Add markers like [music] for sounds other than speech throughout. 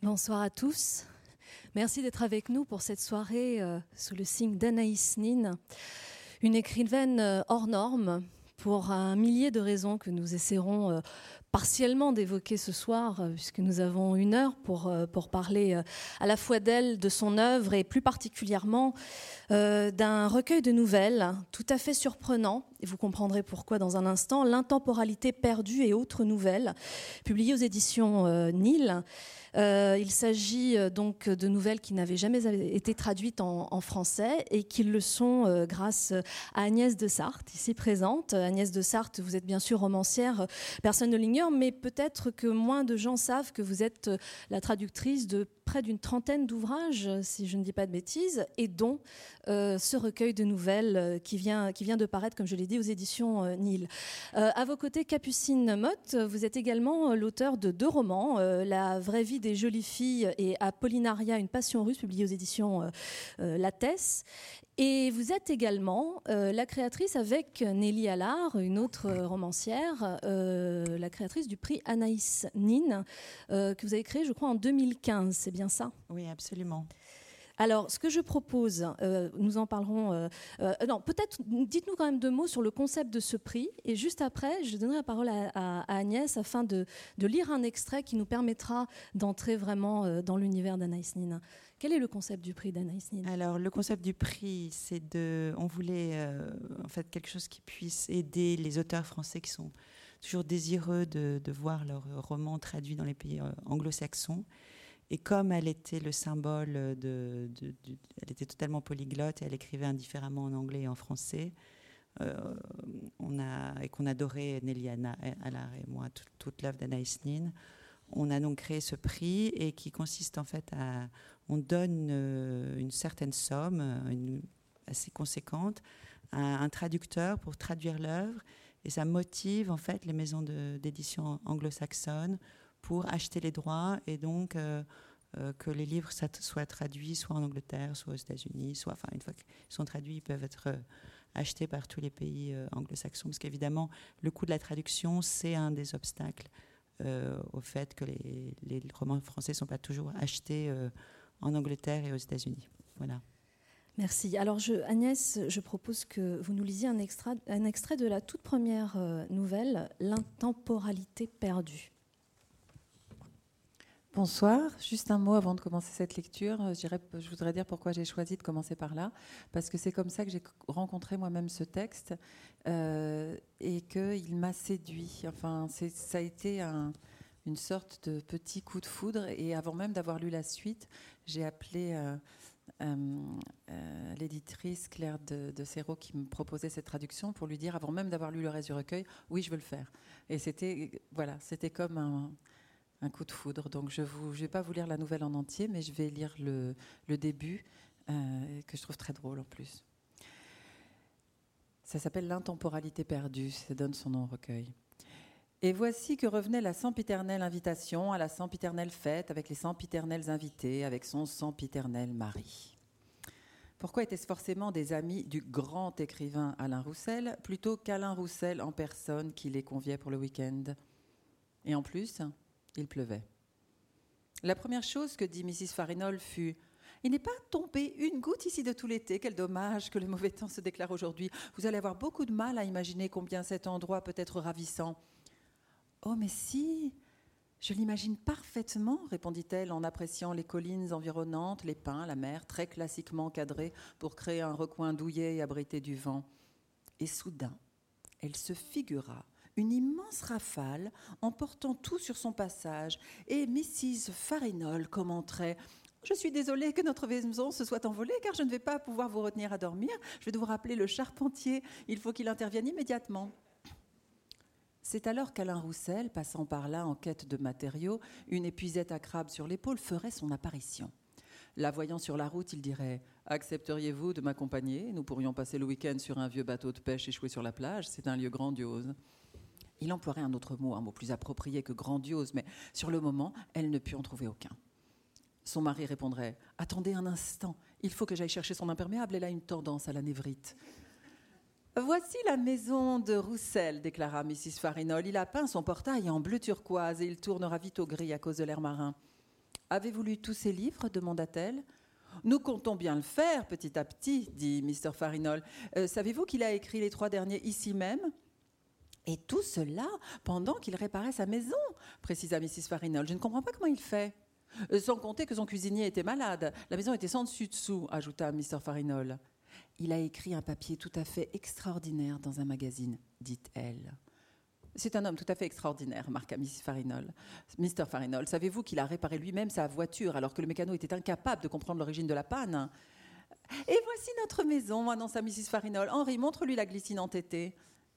Bonsoir à tous. Merci d'être avec nous pour cette soirée euh, sous le signe d'Anaïs Nin, une écrivaine euh, hors norme pour un millier de raisons que nous essaierons euh, partiellement d'évoquer ce soir, puisque nous avons une heure pour, pour parler à la fois d'elle, de son œuvre et plus particulièrement d'un recueil de nouvelles tout à fait surprenant, et vous comprendrez pourquoi dans un instant, L'intemporalité perdue et autres nouvelles, publiées aux éditions Nil. Euh, il s'agit euh, donc de nouvelles qui n'avaient jamais été traduites en, français et qui le sont euh, grâce à Agnès de Sarthe, ici présente. Agnès de Sarthe, vous êtes bien sûr romancière, personne ne l'ignore, mais peut-être que moins de gens savent que vous êtes la traductrice de près d'une trentaine d'ouvrages, si je ne dis pas de bêtises, et dont ce recueil de nouvelles qui, vient, qui vient de paraître, comme je l'ai aux éditions Nil. à vos côtés, Capucine Motte, vous êtes également l'auteur de deux romans, La vraie vie des jolies filles et Apollinaria, une passion russe, publiée aux éditions euh, euh, Lattès. Et vous êtes également euh, la créatrice avec Nelly Allard, une autre romancière, la créatrice du prix Anaïs Nin, que vous avez créé, je crois, en 2015. C'est bien ça? Oui, absolument. Alors, ce que je propose, euh, nous en parlerons. Euh, euh, non, peut-être dites-nous quand même deux mots sur le concept de ce prix. Et juste après, je donnerai la parole à, Agnès afin de, lire un extrait qui nous permettra d'entrer vraiment dans l'univers d'Anaïs Nin. Quel est le concept du prix d'Anaïs Nin Alors, le concept du prix, c'est de. On voulait en fait quelque chose qui puisse aider les auteurs français qui sont toujours désireux de, de voir leurs romans traduits dans les pays anglo-saxons. Et comme elle était le symbole de, elle était totalement polyglotte et elle écrivait indifféremment en anglais et en français, euh, et qu'on adorait Nelly Allard et moi toute, l'œuvre d'Anaïs Nin, on a donc créé ce prix et qui consiste en fait à, on donne euh, une certaine somme, une, assez conséquente, à un traducteur pour traduire l'œuvre et ça motive en fait les maisons d'édition anglo-saxonnes pour acheter les droits et donc euh, euh, que les livres soient traduits soit en Angleterre, soit aux États-Unis, soit, enfin, une fois qu'ils sont traduits, ils peuvent être euh, achetés par tous les pays anglo-saxons. Parce qu'évidemment, le coût de la traduction, c'est un des obstacles au fait que les, romans français ne sont pas toujours achetés en Angleterre et aux États-Unis. Voilà. Merci. Alors, Agnès, je propose que vous nous lisiez un extrait de la toute première nouvelle, L'intemporalité perdue. Bonsoir. Juste un mot avant de commencer cette lecture. Euh, je, voudrais dire pourquoi j'ai choisi de commencer par là. Parce que c'est comme ça que j'ai rencontré moi-même ce texte euh, et qu'il m'a séduit. Enfin, ça a été une sorte de petit coup de foudre. Et avant même d'avoir lu la suite, j'ai appelé euh, l'éditrice Claire de, de Serrault qui me proposait cette traduction pour lui dire, avant même d'avoir lu le reste du recueil, oui, je veux le faire. Et c'était voilà, c'était comme un un coup de foudre. Donc je ne vais pas vous lire la nouvelle en entier, mais je vais lire le, début, euh, que je trouve très drôle en plus. Ça s'appelle L'intemporalité perdue, ça donne son nom au recueil. Et voici que revenait la sempiternelle invitation à la sempiternelle fête avec les sempiternels invités, avec son sempiternel mari. Pourquoi était-ce forcément des amis du grand écrivain Alain Roussel plutôt qu'Alain Roussel en personne qui les conviait pour le week-end? Et en plus, il pleuvait. La première chose que dit Mrs. Farinol fut Il n'est pas tombé une goutte ici de tout l'été. Quel dommage que le mauvais temps se déclare aujourd'hui. Vous allez avoir beaucoup de mal à imaginer combien cet endroit peut être ravissant. Oh, mais si Je l'imagine parfaitement, répondit-elle en appréciant les collines environnantes, les pins, la mer, très classiquement cadrés pour créer un recoin douillet et abrité du vent. Et soudain, elle se figura une immense rafale emportant tout sur son passage, et Mrs. Farinol commenterait je suis désolée que notre maison se soit envolée car je ne vais pas pouvoir vous retenir à dormir. Je vais devoir appeler le charpentier. Il faut qu'il intervienne immédiatement. C'est alors qu'Alain Roussel, passant par là en quête de matériaux, une épuisette à crabe sur l'épaule, ferait son apparition. La voyant sur la route, il dirait Accepteriez-vous de m'accompagner? Nous pourrions passer le week-end sur un vieux bateau de pêche échoué sur la plage. C'est un lieu grandiose. Il emploierait un autre mot, un mot plus approprié que grandiose, mais sur le moment, elle ne put en trouver aucun. Son mari répondrait Attendez un instant, il faut que j'aille chercher son imperméable, elle a une tendance à la névrite. Voici la maison de Roussel, déclara Mrs. Farinol. Il a peint son portail en bleu turquoise et il tournera vite au gris à cause de l'air marin. Avez-vous lu tous ces livres? demanda-t-elle. Nous comptons bien le faire petit à petit, dit Mr. Farinol. Euh, savez-vous qu'il a écrit les trois derniers ici même? Et tout cela pendant qu'il réparait sa maison, précisa Mrs. Farinol. Je ne comprends pas comment il fait. Euh, sans compter que son cuisinier était malade. La maison était sans dessus-dessous, ajouta Mr. Farinol. Il a écrit un papier tout à fait extraordinaire dans un magazine, dit-elle. C'est un homme tout à fait extraordinaire, marqua Mrs. Farinol. Mr. Farinol, savez-vous qu'il a réparé lui-même sa voiture alors que le mécano était incapable de comprendre l'origine de la panne? Et voici notre maison, annonça Mrs. Farinol. Henri, montre-lui la glycine entêtée.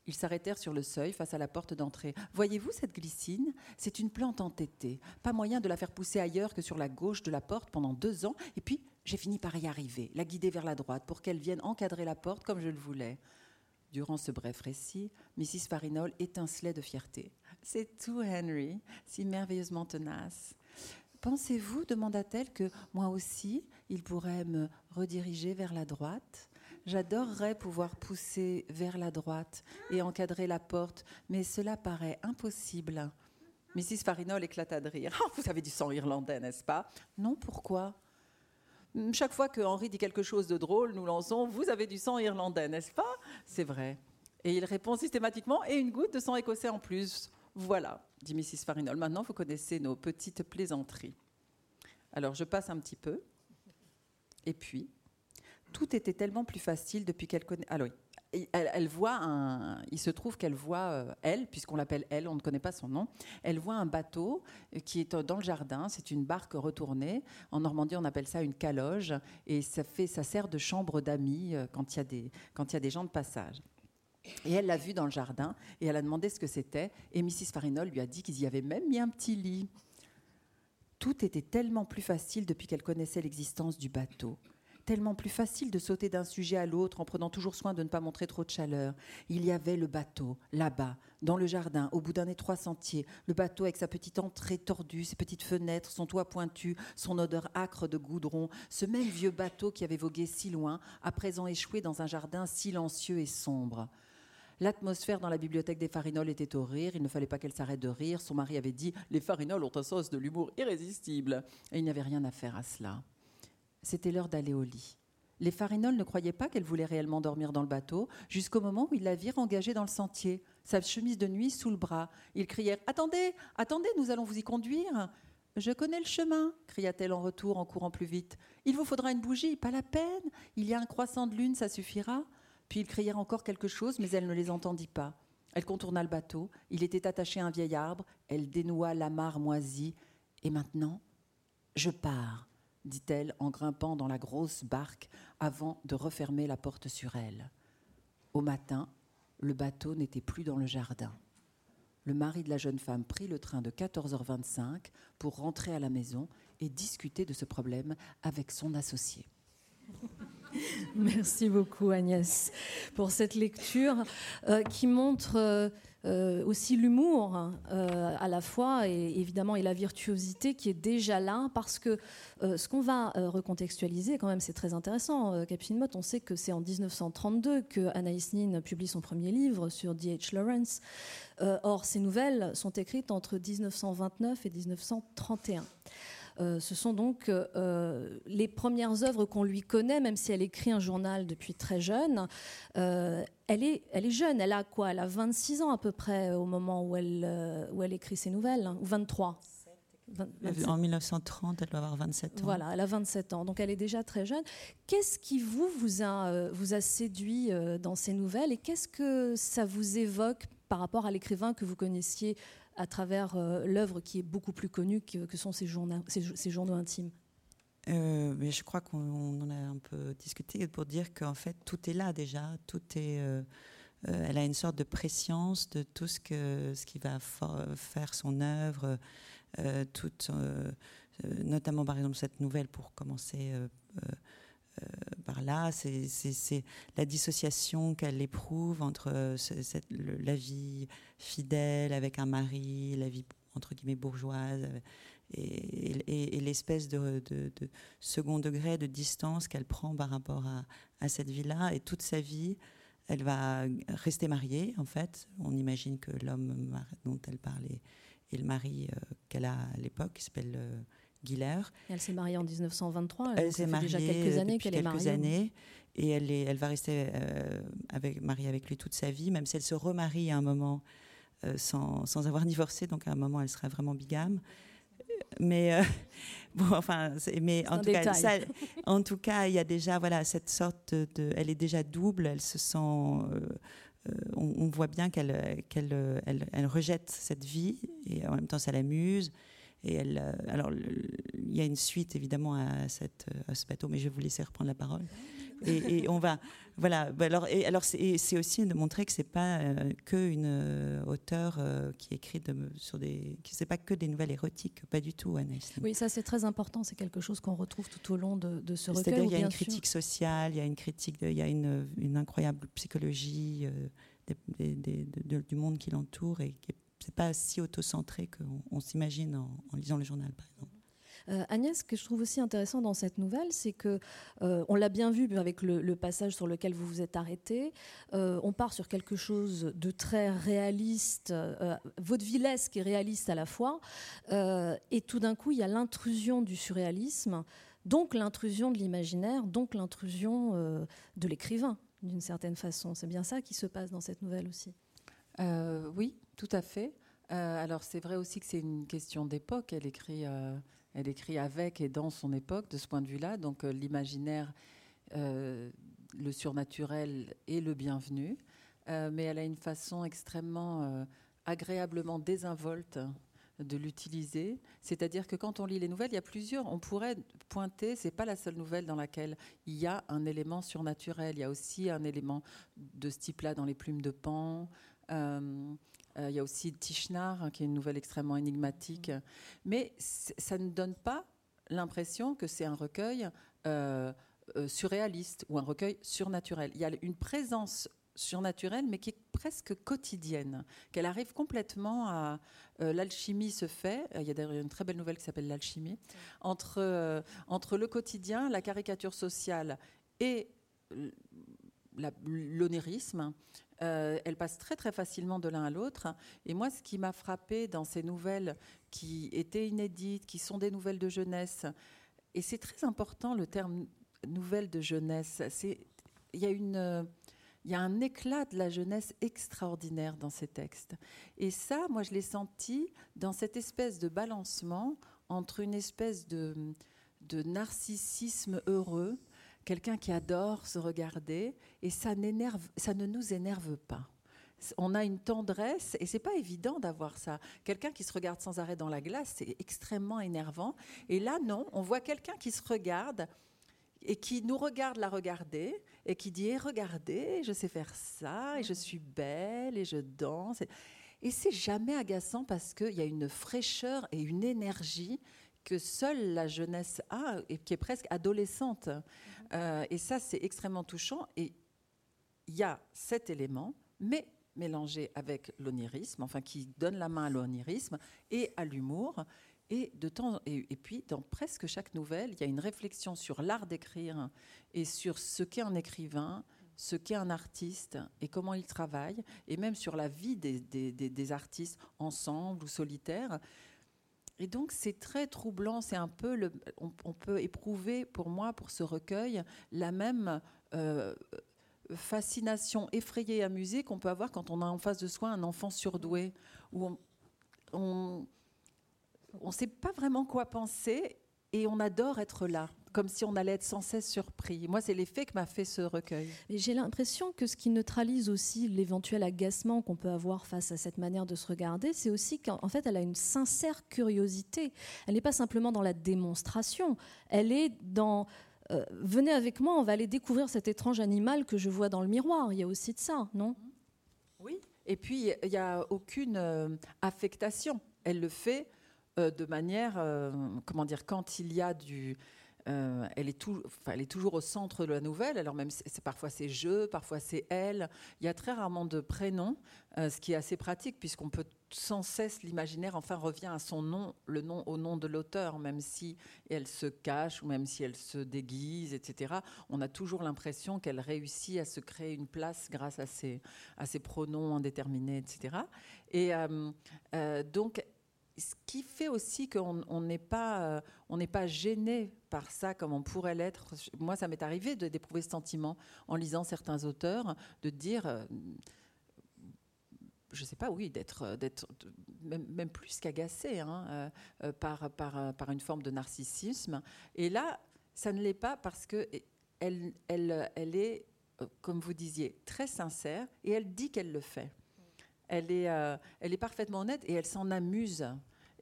Ils s'arrêtèrent sur le seuil face à la porte d'entrée. Voyez-vous cette glycine? C'est une plante entêtée. Pas moyen de la faire pousser ailleurs que sur la gauche de la porte pendant deux ans. Et puis, j'ai fini par y arriver, la guider vers la droite pour qu'elle vienne encadrer la porte comme je le voulais. Durant ce bref récit, Mrs. Farinol étincelait de fierté. C'est tout, Henry, si merveilleusement tenace. Pensez-vous, demanda-t-elle, que moi aussi, il pourrait me rediriger vers la droite? J'adorerais pouvoir pousser vers la droite et encadrer la porte, mais cela paraît impossible. Mrs. Farinol éclata de rire. Oh, vous avez du sang irlandais, n'est-ce pas? Non, pourquoi? Chaque fois que Henri dit quelque chose de drôle, nous lançons Vous avez du sang irlandais, n'est-ce pas? C'est vrai. Et il répond systématiquement Et une goutte de sang écossais en plus. Voilà, dit Mrs. Farinol. Maintenant, vous connaissez nos petites plaisanteries. Alors, je passe un petit peu. Et puis, tout était tellement plus facile depuis qu'elle connaît. Oui, elle, voit un. Il se trouve qu'elle voit euh, elle, puisqu'on l'appelle elle, on ne connaît pas son nom. Elle voit un bateau euh, qui est dans le jardin. C'est une barque retournée. En Normandie, on appelle ça une caloge, et ça fait, ça sert de chambre d'amis euh, quand il y a des quand il y a des gens de passage. Et elle l'a vu dans le jardin et elle a demandé ce que c'était. Et Mrs. Farinol lui a dit qu'ils y avaient même mis un petit lit. Tout était tellement plus facile depuis qu'elle connaissait l'existence du bateau tellement plus facile de sauter d'un sujet à l'autre en prenant toujours soin de ne pas montrer trop de chaleur. Il y avait le bateau, là-bas, dans le jardin, au bout d'un étroit sentier, le bateau avec sa petite entrée tordue, ses petites fenêtres, son toit pointu, son odeur âcre de goudron, ce même vieux bateau qui avait vogué si loin, à présent échoué dans un jardin silencieux et sombre. L'atmosphère dans la bibliothèque des Farinoles était au rire. Il ne fallait pas qu'elle s'arrête de rire. Son mari avait dit Les Farinoles ont un sens de l'humour irrésistible. Et il n'y avait rien à faire à cela. C'était l'heure d'aller au lit. Les Farinoles ne croyaient pas qu'elle voulait réellement dormir dans le bateau, jusqu'au moment où ils la virent engagée dans le sentier, sa chemise de nuit sous le bras. Ils crièrent Attendez, attendez, nous allons vous y conduire. Je connais le chemin, cria-t-elle en retour en courant plus vite. Il vous faudra une bougie, pas la peine. Il y a un croissant de lune, ça suffira. Puis ils crièrent encore quelque chose, mais elle ne les entendit pas. Elle contourna le bateau. Il était attaché à un vieil arbre. Elle dénoua l'amarre moisie. Et maintenant, je pars dit-elle en grimpant dans la grosse barque avant de refermer la porte sur elle. Au matin, le bateau n'était plus dans le jardin. Le mari de la jeune femme prit le train de 14h25 pour rentrer à la maison et discuter de ce problème avec son associé. [laughs] Merci beaucoup Agnès pour cette lecture euh, qui montre euh, euh, aussi l'humour euh, à la fois et évidemment et la virtuosité qui est déjà là parce que euh, ce qu'on va recontextualiser quand même c'est très intéressant. Capucine Mott, on sait que c'est en 1932 que Anaïs Nin publie son premier livre sur D.H. Lawrence. or, ces nouvelles sont écrites entre 1929 et 1931. Euh, ce sont donc euh, les premières œuvres qu'on lui connaît, même si elle écrit un journal depuis très jeune. Euh, elle, est, elle est jeune, elle a quoi? Elle a 26 ans à peu près au moment où elle, où elle écrit ses nouvelles, hein, ou 23 en 1930, elle doit avoir 27 ans. Voilà, elle a 27 ans, donc elle est déjà très jeune. Qu'est-ce qui vous vous a, vous a séduit dans ces nouvelles? Et qu'est-ce que ça vous évoque par rapport à l'écrivain que vous connaissiez à travers euh, l'œuvre qui est beaucoup plus connue que, sont ces journaux, ces, journaux intimes euh, mais je crois qu'on en a un peu discuté pour dire qu'en fait tout est là déjà, tout est. Euh, elle a une sorte de préscience de tout ce que ce qui va faire son œuvre, notamment par exemple cette nouvelle pour commencer là, c'est la dissociation qu'elle éprouve entre euh, la vie fidèle avec un mari, la vie entre guillemets bourgeoise, euh, et, l'espèce de, second degré de distance qu'elle prend par rapport à, cette vie-là. Et toute sa vie, elle va rester mariée, en fait. On imagine que l'homme dont elle parle est, le mari qu'elle a à l'époque, s'appelle Guiller. elle s'est mariée en 1923. Elle s'est mariée déjà quelques années qu'elle est mariée. années. Et elle, est, elle va rester avec, mariée avec lui toute sa vie, même si elle se remarie à un moment sans, sans, avoir divorcé. Donc à un moment, elle sera vraiment bigame mais euh, [laughs] bon, enfin, mais en tout, cas, ça, [laughs] en tout cas, il y a déjà voilà cette sorte de, elle est déjà double. Elle se sent, euh, euh, on, voit bien qu'elle qu'elle elle, elle, rejette cette vie et en même temps ça l'amuse. Et elle, alors, il y a une suite évidemment à, cette, à ce bateau, mais je vais vous laisser reprendre la parole et, on va voilà bah alors et alors c'est aussi de montrer que c'est pas euh, que une euh, auteure euh, qui écrit de, sur des qui c'est pas que des nouvelles érotiques pas du tout Annès. oui ça c'est très important c'est quelque chose qu'on retrouve tout au long de, de ce recueil c'est-à-dire il y a une critique sociale il y a une critique il y a une, une incroyable psychologie du monde qui l'entoure et c'est pas si autocentré qu'on on, s'imagine en, en lisant le journal par exemple euh, Agnès, ce que je trouve aussi intéressant dans cette nouvelle, c'est que euh, on l'a bien vu avec le, passage sur lequel vous vous êtes arrêté. Euh, on part sur quelque chose de très réaliste, vaudevillesque et réaliste à la fois. et tout d'un coup, il y a l'intrusion du surréalisme, donc l'intrusion de l'imaginaire, donc l'intrusion de l'écrivain, d'une certaine façon. C'est bien ça qui se passe dans cette nouvelle aussi. oui, tout à fait. alors c'est vrai aussi que c'est une question d'époque. Elle écrit elle écrit avec et dans son époque de ce point de vue-là. Donc euh, l'imaginaire, euh, le surnaturel est le bienvenu. Euh, mais elle a une façon extrêmement agréablement désinvolte de l'utiliser. C'est-à-dire que quand on lit les nouvelles, il y a plusieurs. On pourrait pointer, c'est pas la seule nouvelle dans laquelle il y a un élément surnaturel. Il y a aussi un élément de ce type-là dans les plumes de pan. Euh, il y a aussi Tishnar, hein, qui est une nouvelle extrêmement énigmatique. Mais ça ne donne pas l'impression que c'est un recueil euh, euh, surréaliste ou un recueil surnaturel. Il y a une présence surnaturelle, mais qui est presque quotidienne, qu'elle arrive complètement à... L'alchimie se fait, il y a d'ailleurs une très belle nouvelle qui s'appelle L'alchimie, entre, entre le quotidien, la caricature sociale et l'onérisme, euh, elles passent très très facilement de l'un à l'autre. Et moi, ce qui m'a frappé dans ces nouvelles qui étaient inédites, qui sont des nouvelles de jeunesse, et c'est très important le terme nouvelle de jeunesse. il y a un éclat de la jeunesse extraordinaire dans ces textes. Et ça, moi, je l'ai senti dans cette espèce de balancement entre une espèce de narcissisme heureux quelqu'un qui adore se regarder et ça, ça ne nous énerve pas. On a une tendresse et c'est pas évident d'avoir ça. Quelqu'un qui se regarde sans arrêt dans la glace, c'est extrêmement énervant. Et là, non, on voit quelqu'un qui se regarde et qui nous regarde la regarder et qui dit eh, regardez, je sais faire ça et je suis belle et je danse. Et c'est jamais agaçant parce qu'il y a une fraîcheur et une énergie que seule la jeunesse a et qui est presque adolescente. Euh, et ça, c'est extrêmement touchant. Et il y a cet élément, mais mélangé avec l'onirisme, enfin qui donne la main à l'onirisme et à l'humour. Et, de temps, et, puis, dans presque chaque nouvelle, il y a une réflexion sur l'art d'écrire et sur ce qu'est un écrivain, ce qu'est un artiste et comment il travaille, et même sur la vie des, des artistes ensemble ou solitaires. Et donc c'est très troublant, c'est un peu on, peut éprouver pour moi pour ce recueil la même euh, fascination effrayée et amusée qu'on peut avoir quand on a en face de soi un enfant surdoué où on ne sait pas vraiment quoi penser et on adore être là comme si on allait être sans cesse surpris. Moi, c'est l'effet que m'a fait ce recueil. J'ai l'impression que ce qui neutralise aussi l'éventuel agacement qu'on peut avoir face à cette manière de se regarder, c'est aussi qu'en fait, elle a une sincère curiosité. Elle n'est pas simplement dans la démonstration, elle est dans... Euh, venez avec moi, on va aller découvrir cet étrange animal que je vois dans le miroir. Il y a aussi de ça, non? Oui, et puis il n'y a aucune euh, affectation. Elle le fait euh, de manière, comment dire, quand il y a du euh, elle, est elle, est toujours au centre de la nouvelle. Alors même, c'est, parfois c'est je, parfois c'est elle. Il y a très rarement de prénoms, euh, ce qui est assez pratique puisqu'on peut sans cesse l'imaginaire enfin revient à son nom, le nom au nom de l'auteur, même si elle se cache ou même si elle se déguise, etc. On a toujours l'impression qu'elle réussit à se créer une place grâce à ses, à ses pronoms indéterminés, etc. Et euh, donc ce qui fait aussi qu'on n'est pas, on n'est pas gêné par ça comme on pourrait l'être. Moi, ça m'est arrivé d'éprouver ce sentiment en lisant certains auteurs, de dire je ne sais pas, oui, d'être, d'être même, plus qu'agacé hein, par, par, par, une forme de narcissisme. Et là, ça ne l'est pas parce que elle, elle, elle est, comme vous disiez, très sincère et elle dit qu'elle le fait. Elle est, elle est parfaitement honnête et elle s'en amuse.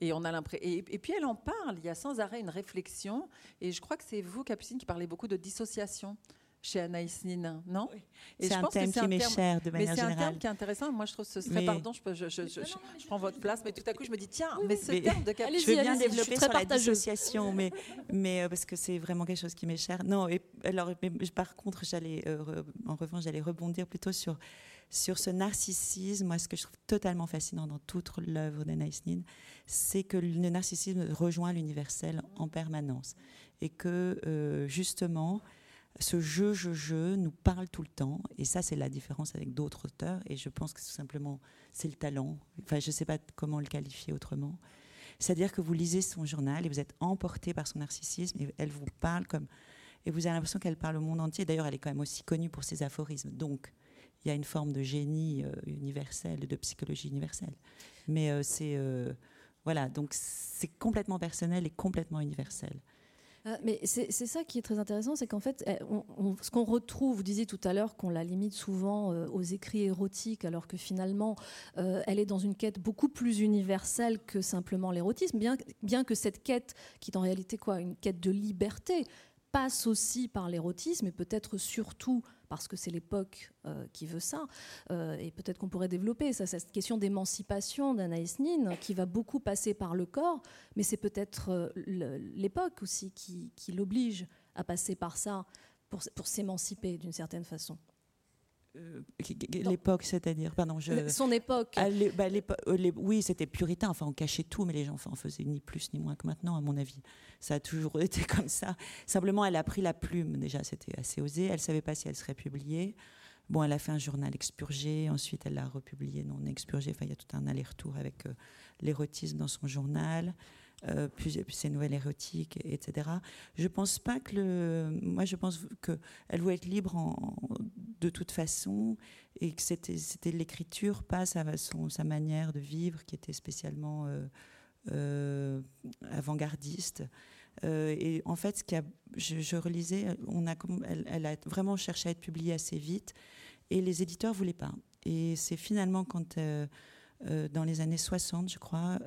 Et, on a l'impression, et, puis elle en parle, il y a sans arrêt une réflexion. Et je crois que c'est vous, Capucine, qui parlez beaucoup de dissociation chez Anaïs Nin, non? C'est un thème qui m'est cher de manière générale. Mais c'est un thème qui est intéressant. Moi, je trouve ce serait, pardon, je, je, je, je prends votre place, mais tout à coup, je me dis, tiens, mais ce terme de Je veux bien développer sur la dissociation, mais, mais euh, parce que c'est vraiment quelque chose qui m'est cher. Non, et, alors, mais, par contre, j'allais, euh, en revanche, j'allais rebondir plutôt sur sur ce narcissisme, moi, ce que je trouve totalement fascinant dans toute l'œuvre d'Anaïs Nin, c'est que le narcissisme rejoint l'universel en permanence. Et que, euh, justement, ce jeu, je, je nous parle tout le temps. Et ça, c'est la différence avec d'autres auteurs. Et je pense que tout simplement, c'est le talent. Enfin, je ne sais pas comment le qualifier autrement. C'est-à-dire que vous lisez son journal et vous êtes emporté par son narcissisme et elle vous parle comme. Et vous avez l'impression qu'elle parle au monde entier. D'ailleurs, elle est quand même aussi connue pour ses aphorismes. Donc, il y a une forme de génie euh, universel, de psychologie universelle. Mais euh, c'est. Euh, voilà, donc c'est complètement personnel et complètement universel. Euh, mais c'est ça qui est très intéressant, c'est qu'en fait, eh, ce qu'on retrouve, vous disiez tout à l'heure qu'on la limite souvent euh, aux écrits érotiques, alors que finalement, elle est dans une quête beaucoup plus universelle que simplement l'érotisme, bien, bien que cette quête, qui est en réalité quoi, une quête de liberté, passe aussi par l'érotisme et peut-être surtout parce que c'est l'époque euh, qui veut ça. Euh, et peut-être qu'on pourrait développer ça, cette question d'émancipation d'Anaïs Nin, qui va beaucoup passer par le corps, mais c'est peut-être euh, l'époque aussi qui, l'oblige à passer par ça pour, pour s'émanciper d'une certaine façon. Euh, l'époque, c'est-à-dire, pardon, je... son époque. Ah, bah, euh, oui, c'était puritain. Enfin, on cachait tout, mais les gens en faisaient ni plus ni moins que maintenant, à mon avis. Ça a toujours [laughs] été comme ça. Simplement, elle a pris la plume. Déjà, c'était assez osé. Elle savait pas si elle serait publiée. Bon, elle a fait un journal expurgé. Ensuite, elle l'a republié non expurgé. Enfin, il y a tout un aller-retour avec euh, l'érotisme dans son journal. Euh, puis, ses nouvelles érotiques, etc. Je pense pas que le. Moi, je pense qu'elle voulait être libre de toute façon et que c'était, l'écriture, pas sa, son, sa manière de vivre qui était spécialement euh, euh, avant-gardiste. et en fait, ce je, relisais, on a, elle, elle, a vraiment cherché à être publiée assez vite et les éditeurs voulaient pas. Et c'est finalement quand. dans les années 60, je crois,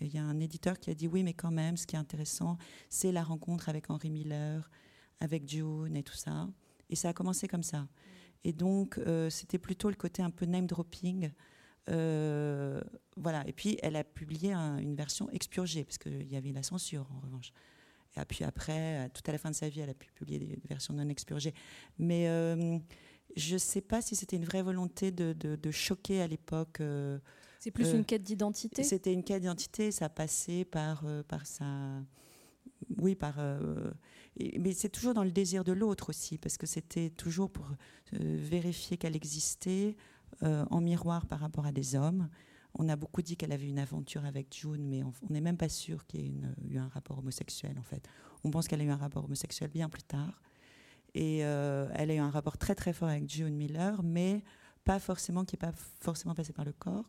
il y a un éditeur qui a dit oui, mais quand même, ce qui est intéressant, c'est la rencontre avec Henry Miller, avec June et tout ça. Et ça a commencé comme ça. Et donc, euh, c'était plutôt le côté un peu name dropping. Euh, voilà. Et puis, elle a publié une version expurgée, parce qu'il y avait la censure, en revanche. Et puis après, tout à la fin de sa vie, elle a pu publier des, versions non expurgées. Mais euh, je ne sais pas si c'était une vraie volonté de, de choquer à l'époque c'est plus une euh, quête d'identité C'était une quête d'identité, ça passait par, euh, par sa. Oui, par. Euh, mais c'est toujours dans le désir de l'autre aussi, parce que c'était toujours pour vérifier qu'elle existait en miroir par rapport à des hommes. On a beaucoup dit qu'elle avait une aventure avec June, mais on n'est même pas sûr qu'il y ait eu un rapport homosexuel, en fait. On pense qu'elle a eu un rapport homosexuel bien plus tard. Et elle a eu un rapport très très fort avec June Miller, mais pas forcément, qui n'est pas forcément passé par le corps.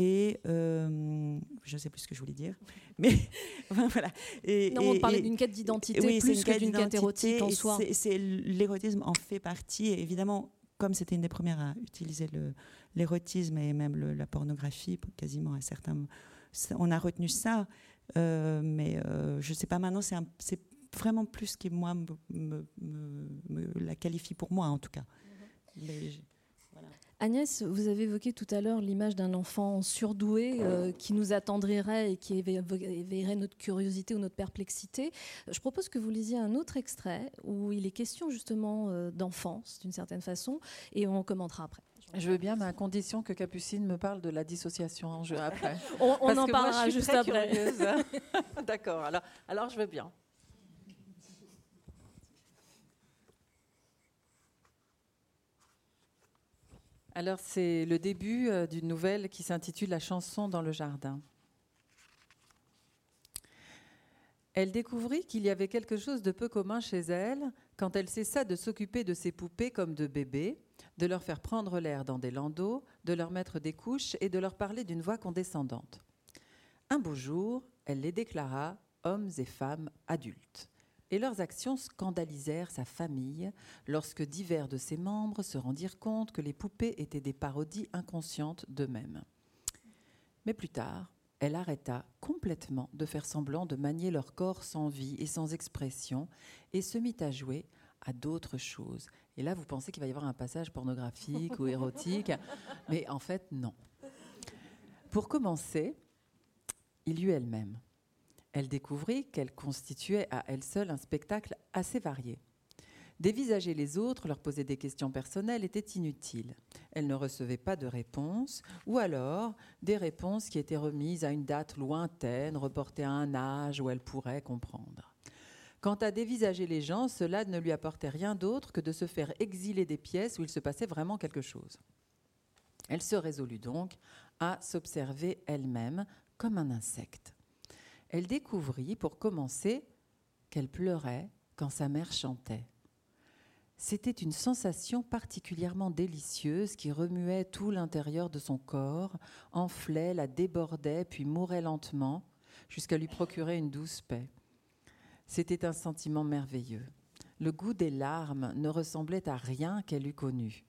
Et euh, je ne sais plus ce que je voulais dire, mais [laughs] voilà. Et, non, on parlait d'une quête d'identité oui, plus que d'une quête érotique en soi. L'érotisme en fait partie. Et évidemment, comme c'était une des premières à utiliser l'érotisme et même la pornographie, quasiment à certains, on a retenu ça. Euh, mais euh, je ne sais pas maintenant, c'est vraiment plus qui moi me, la qualifie pour moi en tout cas. Mais, Agnès, vous avez évoqué tout à l'heure l'image d'un enfant surdoué euh, qui nous attendrirait et qui éveillerait notre curiosité ou notre perplexité. Je propose que vous lisiez un autre extrait où il est question justement euh, d'enfance d'une certaine façon et on commentera après. Je veux bien, mais à condition que Capucine me parle de la dissociation en jeu après. [laughs] on, en parlera juste après. [laughs] D'accord, alors, alors je veux bien. Alors c'est le début euh, d'une nouvelle qui s'intitule La chanson dans le jardin. Elle découvrit qu'il y avait quelque chose de peu commun chez elle quand elle cessa de s'occuper de ses poupées comme de bébés, de leur faire prendre l'air dans des landaux, de leur mettre des couches et de leur parler d'une voix condescendante. Un beau jour, elle les déclara hommes et femmes adultes. Et leurs actions scandalisèrent sa famille lorsque divers de ses membres se rendirent compte que les poupées étaient des parodies inconscientes d'eux-mêmes. Mais plus tard, elle arrêta complètement de faire semblant de manier leur corps sans vie et sans expression et se mit à jouer à d'autres choses. Et là, vous pensez qu'il va y avoir un passage pornographique ou érotique, mais en fait, non. Pour commencer, il y eut elle-même. Elle découvrit qu'elle constituait à elle seule un spectacle assez varié. Dévisager les autres, leur poser des questions personnelles était inutile. Elle ne recevait pas de réponses, ou alors des réponses qui étaient remises à une date lointaine, reportées à un âge où elle pourrait comprendre. Quant à dévisager les gens, cela ne lui apportait rien d'autre que de se faire exiler des pièces où il se passait vraiment quelque chose. Elle se résolut donc à s'observer elle-même comme un insecte. Elle découvrit, pour commencer, qu'elle pleurait quand sa mère chantait. C'était une sensation particulièrement délicieuse qui remuait tout l'intérieur de son corps, enflait, la débordait, puis mourait lentement, jusqu'à lui procurer une douce paix. C'était un sentiment merveilleux. Le goût des larmes ne ressemblait à rien qu'elle eût connu.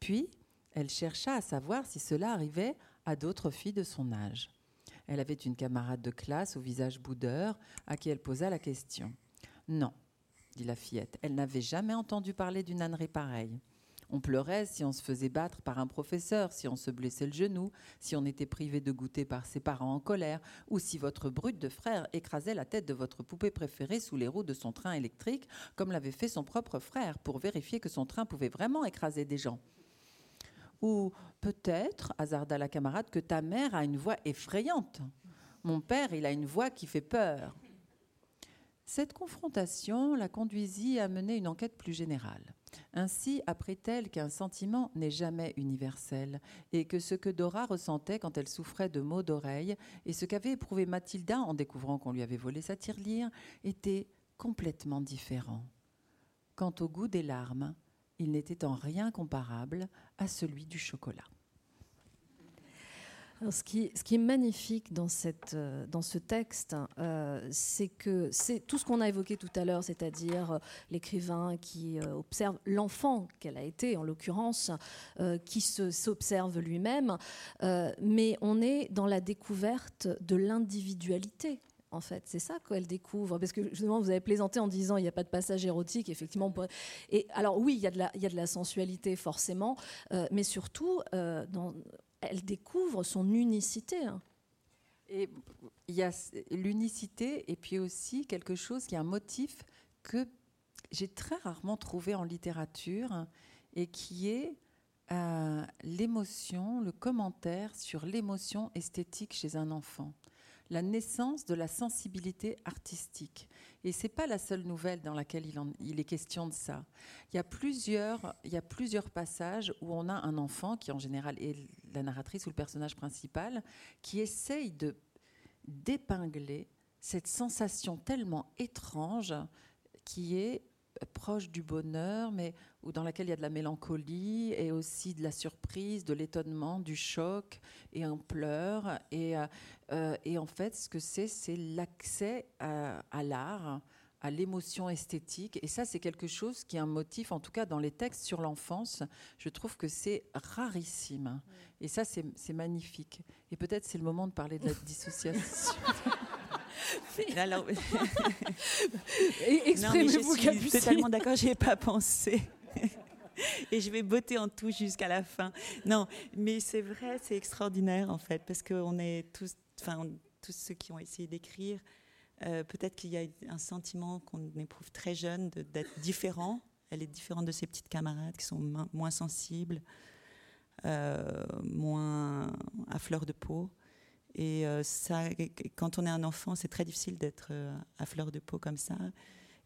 Puis, elle chercha à savoir si cela arrivait à d'autres filles de son âge. Elle avait une camarade de classe au visage boudeur à qui elle posa la question. Non, dit la fillette. Elle n'avait jamais entendu parler d'une ânerie pareille. On pleurait si on se faisait battre par un professeur, si on se blessait le genou, si on était privé de goûter par ses parents en colère, ou si votre brute de frère écrasait la tête de votre poupée préférée sous les roues de son train électrique, comme l'avait fait son propre frère, pour vérifier que son train pouvait vraiment écraser des gens. Ou peut-être, hasarda la camarade, que ta mère a une voix effrayante. Mon père, il a une voix qui fait peur. Cette confrontation la conduisit à mener une enquête plus générale. Ainsi apprit-elle qu'un sentiment n'est jamais universel et que ce que Dora ressentait quand elle souffrait de maux d'oreille et ce qu'avait éprouvé Mathilda en découvrant qu'on lui avait volé sa tirelire était complètement différent. Quant au goût des larmes, il n'était en rien comparable à celui du chocolat. Ce, qui, est magnifique dans, euh, ce texte, euh, c'est que c'est tout ce qu'on a évoqué tout à l'heure, c'est-à-dire euh, l'écrivain qui observe l'enfant qu'elle a été, en l'occurrence, qui s'observe lui-même, mais on est dans la découverte de l'individualité en fait. C'est ça qu'elle découvre. Parce que justement, vous avez plaisanté en disant il n'y a pas de passage érotique, effectivement. Et alors, oui, il y, a de la, sensualité, forcément, mais surtout, dans, elle découvre son unicité. Hein. Et il y a l'unicité et puis aussi quelque chose qui est un motif que j'ai très rarement trouvé en littérature et qui est euh, l'émotion, le commentaire sur l'émotion esthétique chez un enfant la naissance de la sensibilité artistique. Et c'est pas la seule nouvelle dans laquelle il, est question de ça. Il y, a plusieurs, il y a plusieurs passages où on a un enfant, qui en général est la narratrice ou le personnage principal, qui essaye de d'épingler cette sensation tellement étrange qui est proche du bonheur, mais ou dans laquelle il y a de la mélancolie et aussi de la surprise, de l'étonnement, du choc, et un pleur. Et, euh, euh, et en fait, ce que c'est, c'est l'accès à, l'art, à l'émotion esthétique. Et ça, c'est quelque chose qui est un motif, en tout cas dans les textes sur l'enfance, je trouve que c'est rarissime. Et ça, c'est magnifique. Et peut-être c'est le moment de parler de la dissociation. [laughs] Alors, exprimez-vous, Je suis totalement d'accord, n'y ai pas pensé. Et je vais botter en tout jusqu'à la fin. Non, mais c'est vrai, c'est extraordinaire en fait, parce qu'on est tous, enfin, tous ceux qui ont essayé d'écrire, euh, peut-être qu'il y a un sentiment qu'on éprouve très jeune d'être différent. Elle est différente de ses petites camarades qui sont moins sensibles, euh, moins à fleur de peau. Et euh, ça, quand on est un enfant, c'est très difficile d'être à fleur de peau comme ça.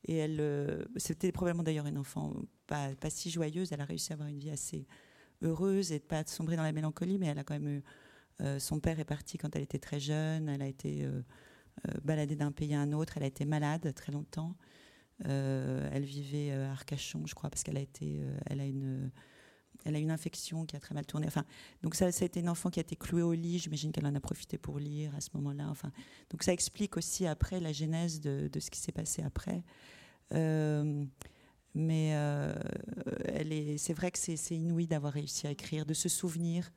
Et elle, euh, c'était probablement d'ailleurs une enfant pas, pas, si joyeuse. Elle a réussi à avoir une vie assez heureuse et de pas sombrer dans la mélancolie, mais elle a quand même eu. son père est parti quand elle était très jeune. Elle a été baladée d'un pays à un autre. Elle a été malade très longtemps. elle vivait à Arcachon, je crois, parce qu'elle a été, elle a une elle a une infection qui a très mal tourné. Enfin, donc ça, été une enfant qui a été clouée au lit. J'imagine qu'elle en a profité pour lire à ce moment-là. Enfin, donc ça explique aussi après la genèse de, ce qui s'est passé après. Euh, mais euh, c'est vrai que c'est, inouï d'avoir réussi à écrire, de se souvenir.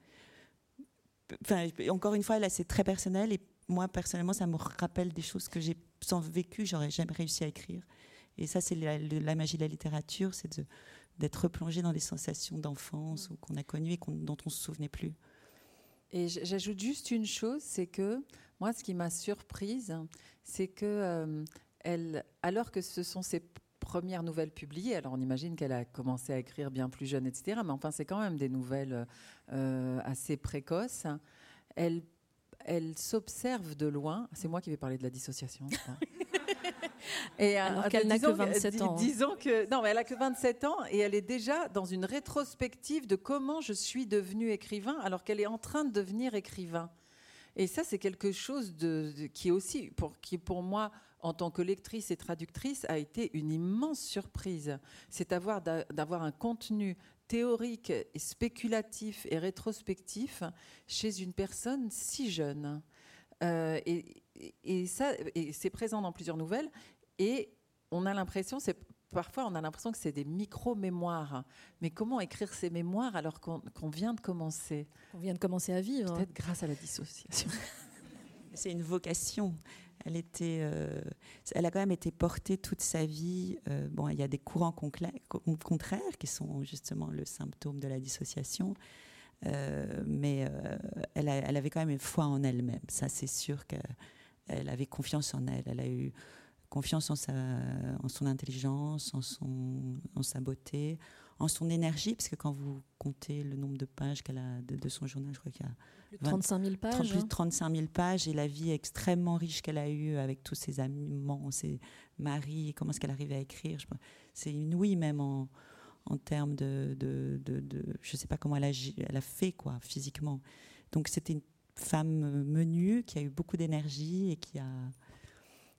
Enfin, encore une fois, là, c'est très personnel et moi, personnellement, ça me rappelle des choses que j'ai sans vécu, j'aurais jamais réussi à écrire. Et ça, c'est la, la magie de la littérature, c'est de, d'être replongé dans des sensations d'enfance ou qu'on a connues et dont on ne se souvenait plus. Et j'ajoute juste une chose, c'est que moi, ce qui m'a surprise, c'est que euh, elle, alors que ce sont ses premières nouvelles publiées, alors on imagine qu'elle a commencé à écrire bien plus jeune, etc. Mais enfin, c'est quand même des nouvelles euh, assez précoces. Elle, elle s'observe de loin. C'est moi qui vais parler de la dissociation. [laughs] [laughs] Et euh, Alors qu'elle n'a que 27 ans. Hein. Disons que non, mais elle a que 27 ans et elle est déjà dans une rétrospective de comment je suis devenue écrivain, alors qu'elle est en train de devenir écrivain. Et ça, c'est quelque chose de, qui aussi pour qui pour moi en tant que lectrice et traductrice a été une immense surprise. C'est d'avoir d'avoir un contenu théorique et spéculatif et rétrospectif chez une personne si jeune. Euh, et, et, ça, c'est présent dans plusieurs nouvelles. Et on a l'impression, c'est parfois on a l'impression que c'est des micro-mémoires. Mais comment écrire ces mémoires alors qu'on vient de commencer? On vient de commencer à vivre. Peut-être grâce à la dissociation. [laughs] c'est une vocation. Elle, était, euh, elle a quand même été portée toute sa vie. Euh, bon, il y a des courants contraires qui sont justement le symptôme de la dissociation. Euh, mais elle, elle, avait quand même une foi en elle-même. Ça, c'est sûr qu'elle avait confiance en elle. Elle a eu confiance en, sa, en son intelligence, en, son, en sa beauté, en son énergie, parce que quand vous comptez le nombre de pages qu'elle a de, son journal, je crois qu'il y a plus de 35 000 pages. plus de 35 hein. 000 pages et la vie extrêmement riche qu'elle a eue avec tous ses amants, ses maris, comment est-ce qu'elle arrivait à écrire. C'est inouï même en, en termes de, de, de, je ne sais pas comment elle a, elle a fait quoi physiquement. Donc c'était une femme menue qui a eu beaucoup d'énergie et qui a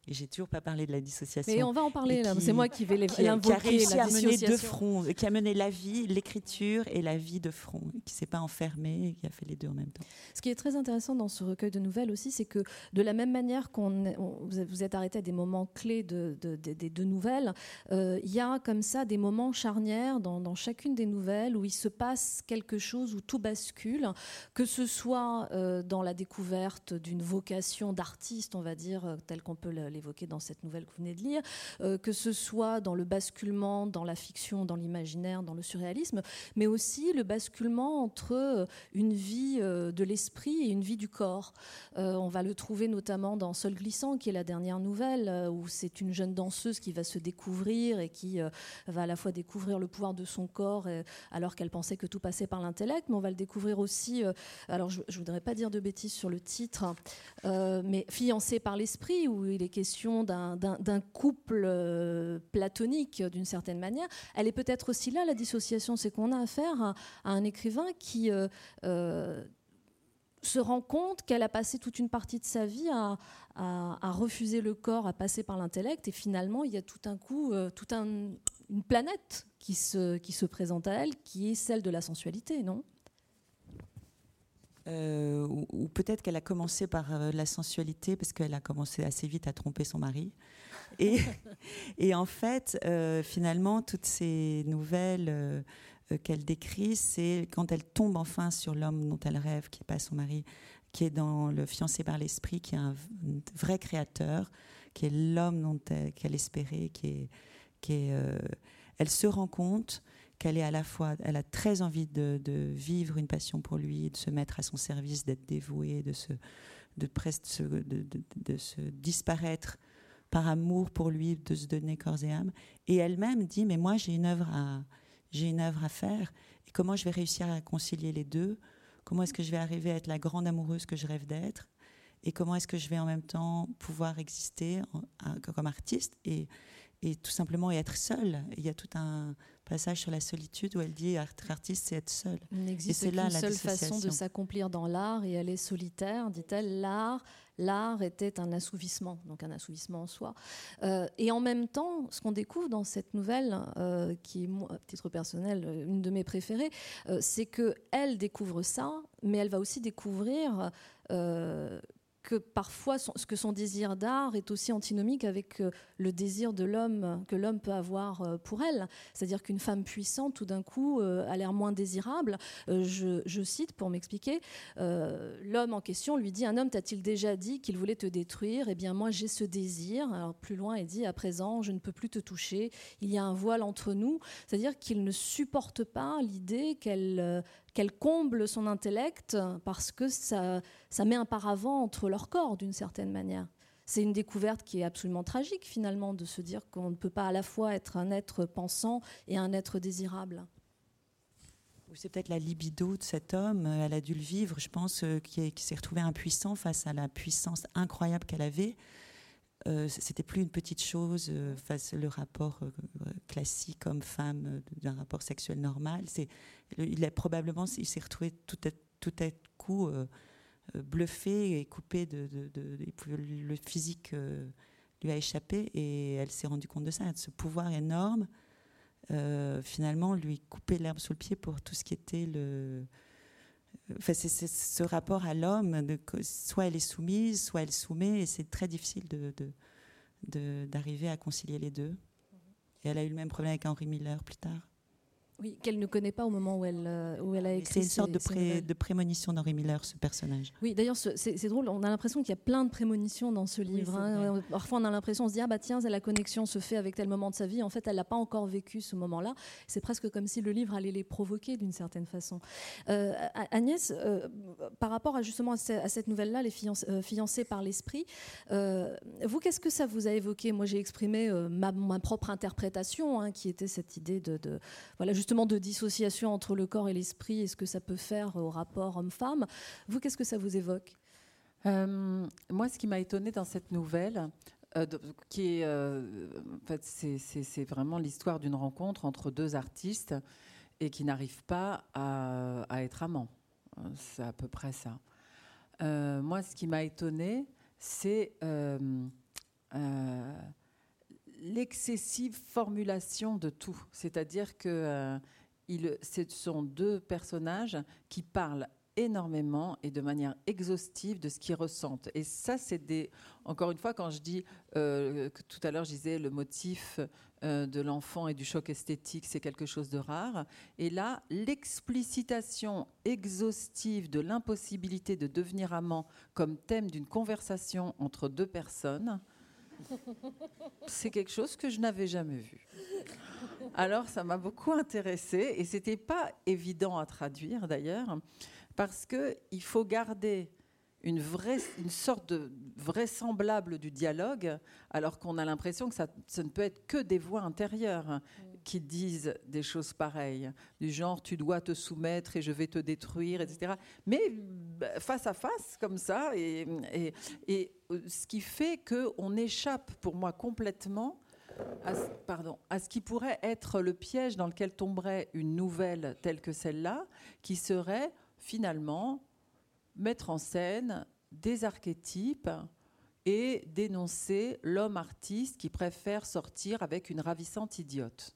et j'ai toujours pas parlé de la dissociation. Mais on va en parler là. C'est moi qui vais l'invoquer. Qui, a réussi à mener de front, qui a mené la vie, l'écriture et la vie de front, qui s'est pas enfermé, qui a fait les deux en même temps. Ce qui est très intéressant dans ce recueil de nouvelles aussi, c'est que de la même manière qu'on vous êtes arrêté à des moments clés de, des deux nouvelles, euh, il y a comme ça des moments charnières dans, dans, chacune des nouvelles où il se passe quelque chose où tout bascule, que ce soit euh, dans la découverte d'une vocation d'artiste, on va dire, euh, telle qu'on peut le évoqué dans cette nouvelle que vous venez de lire, euh, que ce soit dans le basculement dans la fiction, dans l'imaginaire, dans le surréalisme, mais aussi le basculement entre euh, une vie euh, de l'esprit et une vie du corps. on va le trouver notamment dans Sol glissant, qui est la dernière nouvelle, où c'est une jeune danseuse qui va se découvrir et qui va à la fois découvrir le pouvoir de son corps alors qu'elle pensait que tout passait par l'intellect, mais on va le découvrir aussi, alors je ne voudrais pas dire de bêtises sur le titre, mais fiancée par l'esprit, où il est question d'un couple euh, platonique d'une certaine manière, elle est peut-être aussi là, la dissociation, c'est qu'on a affaire à, un écrivain qui euh, euh, se rend compte qu'elle a passé toute une partie de sa vie à, refuser le corps, à passer par l'intellect, et finalement, il y a tout un coup, toute une planète qui se, qui se présente à elle, qui est celle de la sensualité, non? Euh, ou, peut-être qu'elle a commencé par euh, la sensualité parce qu'elle a commencé assez vite à tromper son mari. Et, [laughs] et en fait, euh, finalement, toutes ces nouvelles qu'elle décrit, c'est quand elle tombe enfin sur l'homme dont elle rêve, qui n'est pas son mari, qui est dans le fiancé par l'esprit, qui est un, vrai créateur, qui est l'homme qu'elle espérait, qui est, qui est elle se rend compte qu'elle est à la fois, elle a très envie de, vivre une passion pour lui, de se mettre à son service, d'être dévouée, de se, disparaître par amour pour lui, de se donner corps et âme. Et elle-même dit, mais moi j'ai une œuvre à, faire. Et comment je vais réussir à concilier les deux? Comment est-ce que je vais arriver à être la grande amoureuse que je rêve d'être? Et comment est-ce que je vais en même temps pouvoir exister comme artiste? Et, et tout simplement être seule. Il y a tout un passage sur la solitude où elle dit être artiste, c'est être seule. Il n'existe qu'une seule façon de s'accomplir dans l'art et elle est solitaire, dit-elle. L'art, l'art était un assouvissement, donc un assouvissement en soi. Euh, et en même temps, ce qu'on découvre dans cette nouvelle, euh, qui est, à titre personnel, une de mes préférées, euh, c'est que elle découvre ça, mais elle va aussi découvrir que parfois ce que son désir d'art est aussi antinomique avec euh, le désir de l'homme que l'homme peut avoir euh, pour elle. C'est-à-dire qu'une femme puissante, tout d'un coup, euh, a l'air moins désirable. Je, cite pour m'expliquer, l'homme en question lui dit Un homme t'a-t-il déjà dit qu'il voulait te détruire? Eh bien, moi, j'ai ce désir. Alors, plus loin, il dit À présent, je ne peux plus te toucher. Il y a un voile entre nous. C'est-à-dire qu'il ne supporte pas l'idée qu'elle qu'elle comble son intellect parce que ça, met un paravent entre leurs corps d'une certaine manière. C'est une découverte qui est absolument tragique finalement de se dire qu'on ne peut pas à la fois être un être pensant et un être désirable. C'est peut-être la libido de cet homme, elle a dû le vivre, je pense, euh, qui s'est retrouvé impuissant face à la puissance incroyable qu'elle avait. Euh, c'était plus une petite chose euh, face au rapport euh, classique homme-femme d'un rapport sexuel normal. C'est, il a probablement, il s'est retrouvé tout à, tout à coup bluffé et coupé de, le physique lui a échappé et elle s'est rendue compte de ça, de ce pouvoir énorme. finalement, lui couper l'herbe sous le pied pour tout ce qui était le, c'est ce rapport à l'homme, soit elle est soumise, soit elle soumet, et c'est très difficile d'arriver à concilier les deux. Et elle a eu le même problème avec Henri Miller plus tard. Oui, qu'elle ne connaît pas au moment où elle, euh, où elle a écrit. C'est une sorte de, pré, de prémonition d'Henri Miller, ce personnage. Oui, d'ailleurs, c'est drôle, on a l'impression qu'il y a plein de prémonitions dans ce livre. Hein. Parfois, on a l'impression, on se dit, ah bah tiens, la connexion se fait avec tel moment de sa vie. En fait, elle n'a pas encore vécu ce moment-là. C'est presque comme si le livre allait les provoquer d'une certaine façon. Euh, Agnès, euh, par rapport à justement à cette nouvelle-là, Les fiancés, par l'esprit, vous, qu'est-ce que ça vous a évoqué? Moi, j'ai exprimé ma, ma, propre interprétation, hein, qui était cette idée de, de voilà, justement de dissociation entre le corps et l'esprit et ce que ça peut faire au rapport homme-femme. Vous, qu'est-ce que ça vous évoque? Euh, Moi, ce qui m'a étonnée dans cette nouvelle, euh, qui est, euh, en fait, c'est vraiment l'histoire d'une rencontre entre deux artistes et qui n'arrivent pas à, à, être amants. C'est à peu près ça. moi, ce qui m'a étonnée, c'est l'excessive formulation de tout. C'est-à-dire que euh, ce sont deux personnages qui parlent énormément et de manière exhaustive de ce qu'ils ressentent. Et ça, c'est des. Encore une fois, quand je dis euh, que tout à l'heure, je disais le motif euh, de l'enfant et du choc esthétique, c'est quelque chose de rare. Et là, l'explicitation exhaustive de l'impossibilité de devenir amant comme thème d'une conversation entre deux personnes, [laughs] c'est quelque chose que je n'avais jamais vu. Alors ça m'a beaucoup intéressée et c'était pas évident à traduire d'ailleurs parce que il faut garder une, vraie, une sorte de vraisemblable du dialogue, alors qu'on a l'impression que ça, ça, ne peut être que des voix intérieures. Qui disent des choses pareilles, du genre tu dois te soumettre et je vais te détruire, etc. Mais bah, face à face, comme ça, et, euh, ce qui fait qu'on échappe pour moi complètement pardon, à ce qui pourrait être le piège dans lequel tomberait une nouvelle telle que celle-là, qui serait finalement mettre en scène des archétypes et dénoncer l'homme artiste qui préfère sortir avec une ravissante idiote.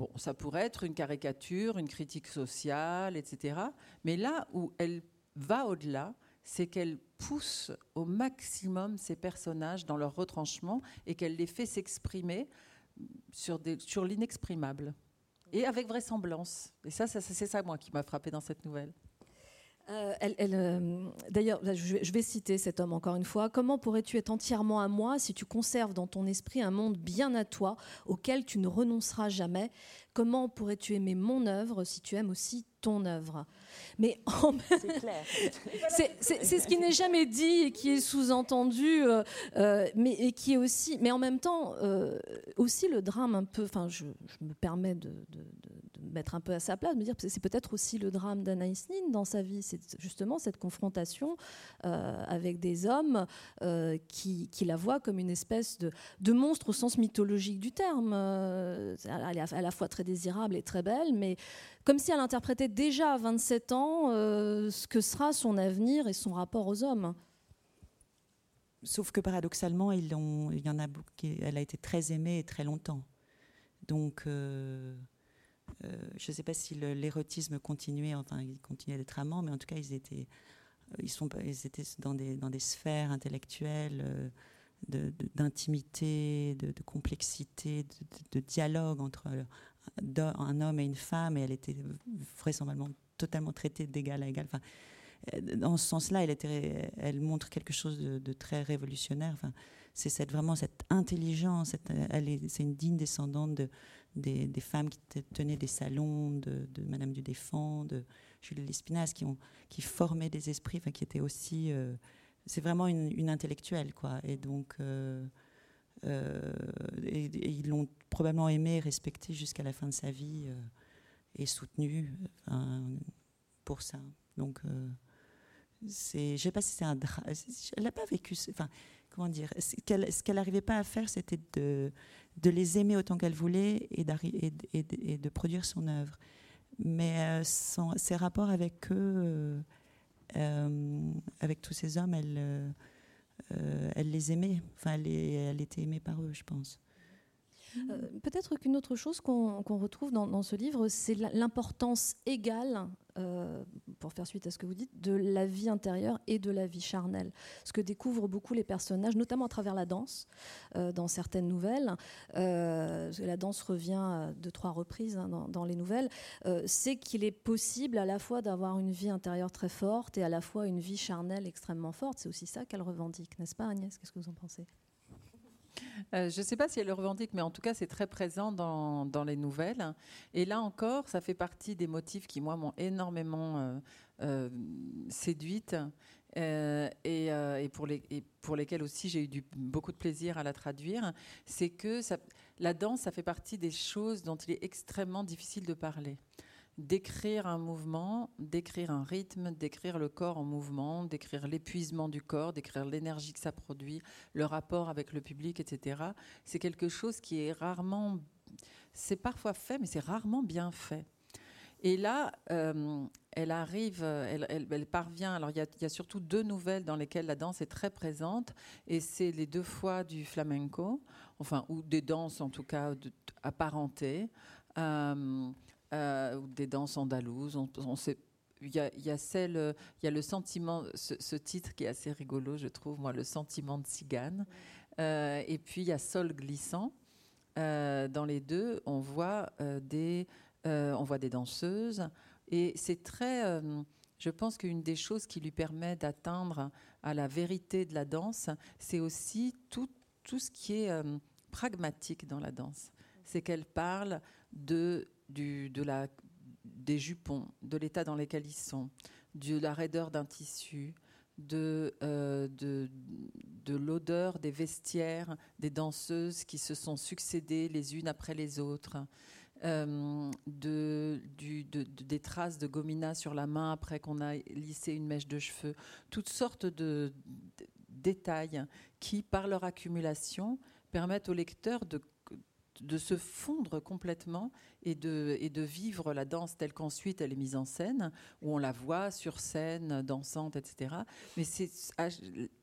Bon, ça pourrait être une caricature, une critique sociale, etc. Mais là où elle va au-delà, c'est qu'elle pousse au maximum ces personnages dans leur retranchement et qu'elle les fait s'exprimer sur, l'inexprimable et avec vraisemblance. Et ça, ça c'est ça, moi, qui m'a frappé dans cette nouvelle. Euh, euh, d'ailleurs, je vais citer cet homme encore une fois. Comment pourrais-tu être entièrement à moi si tu conserves dans ton esprit un monde bien à toi, auquel tu ne renonceras jamais? Comment pourrais-tu aimer mon œuvre si tu aimes aussi ton œuvre? Mais [laughs] c'est ce qui n'est jamais dit et qui est sous-entendu, euh, mais et qui est aussi, mais en même temps aussi le drame un peu. Enfin, je, me permets de, mettre un peu à sa place, me dire c'est peut-être aussi le drame d'Anaïs Nin dans sa vie, c'est justement cette confrontation avec des hommes qui, qui, la voient comme une espèce de, monstre au sens mythologique du terme. elle est à la fois très désirable et très belle, mais comme si elle interprétait déjà à 27 ans euh, ce que sera son avenir et son rapport aux hommes. Sauf que paradoxalement, il y en a elle a été très aimée et très longtemps. Donc, euh, euh, je ne sais pas si l'érotisme continuait, enfin, il continuait d'être amant, mais en tout cas, ils étaient, ils sont, ils étaient dans des, dans des sphères intellectuelles d'intimité, de, de, complexité, de, dialogue entre un homme et une femme, et elle était vraisemblablement totalement traitée d'égal à égal. Enfin, euh, dans ce sens-là, elle, elle montre quelque chose de, très révolutionnaire. Enfin, c'est cette, vraiment cette intelligence. c'est une digne descendante de, des, femmes qui tenaient des salons, de, Madame du de Julie Lespinasse, qui, qui formaient des esprits, enfin, qui étaient aussi. Euh, c'est vraiment une, intellectuelle, quoi. Et donc. Euh, euh, et, ils l'ont probablement aimé, respecté jusqu'à la fin de sa vie et soutenu pour ça. Donc, c'est, je sais pas si c'est un drame. Elle n'a pas vécu. Enfin, comment dire Ce qu'elle, n'arrivait pas à faire, c'était de, les aimer autant qu'elle voulait et, de produire son œuvre. Mais ses rapports avec eux, avec tous ces hommes, elle euh, les aimait. Enfin, elle, était aimée par eux, je pense. Euh, peut-être qu'une autre chose qu'on retrouve dans, ce livre, c'est l'importance égale, euh, pour faire suite à ce que vous dites, de la vie intérieure et de la vie charnelle. Ce que découvrent beaucoup les personnages, notamment à travers la danse, euh, dans certaines nouvelles. la danse revient de trois reprises hein, dans, dans, les nouvelles. c'est qu'il est possible à la fois d'avoir une vie intérieure très forte et à la fois une vie charnelle extrêmement forte. C'est aussi ça qu'elle revendique, n'est-ce pas Agnès? Qu'est-ce que vous en pensez? Euh, je ne sais pas si elle le revendique, mais en tout cas, c'est très présent dans, dans, les nouvelles. Et là encore, ça fait partie des motifs qui, moi, m'ont énormément euh, euh, séduite. Et, pour les, pour lesquels aussi j'ai eu beaucoup de plaisir à la traduire, c'est que la danse, ça fait partie des choses dont il est extrêmement difficile de parler d'écrire un mouvement, d'écrire un rythme, d'écrire le corps en mouvement, d'écrire l'épuisement du corps, d'écrire l'énergie que ça produit, le rapport avec le public, etc. C'est quelque chose qui est rarement, c'est parfois fait, mais c'est rarement bien fait. Et là, euh, elle arrive, elle, parvient. Alors, il y, a surtout deux nouvelles dans lesquelles la danse est très présente, et c'est les deux fois du flamenco, enfin, ou des danses en tout cas apparentées. Euh, euh, des danses andalouses. Il y, a, le sentiment, ce, titre qui est assez rigolo, je trouve, moi, le sentiment de cigane. Euh, et puis il y a Sol glissant. Euh, dans les deux, on voit des, on voit des danseuses, et c'est très. je pense qu'une des choses qui lui permet d'atteindre à la vérité de la danse, c'est aussi tout ce qui est pragmatique dans la danse. C'est qu'elle parle de de la, des jupons, de l'état dans lequel ils sont, de la raideur d'un tissu, de, euh, de, de l'odeur des vestiaires des danseuses qui se sont succédées les unes après les autres, euh, de, du, des traces de gomina sur la main après qu'on a lissé une mèche de cheveux, toutes sortes de détails qui, par leur accumulation, permettent au lecteur de de se fondre complètement et de, et de vivre la danse telle qu'ensuite elle est mise en scène, où on la voit sur scène, dansante, etc. Mais c'est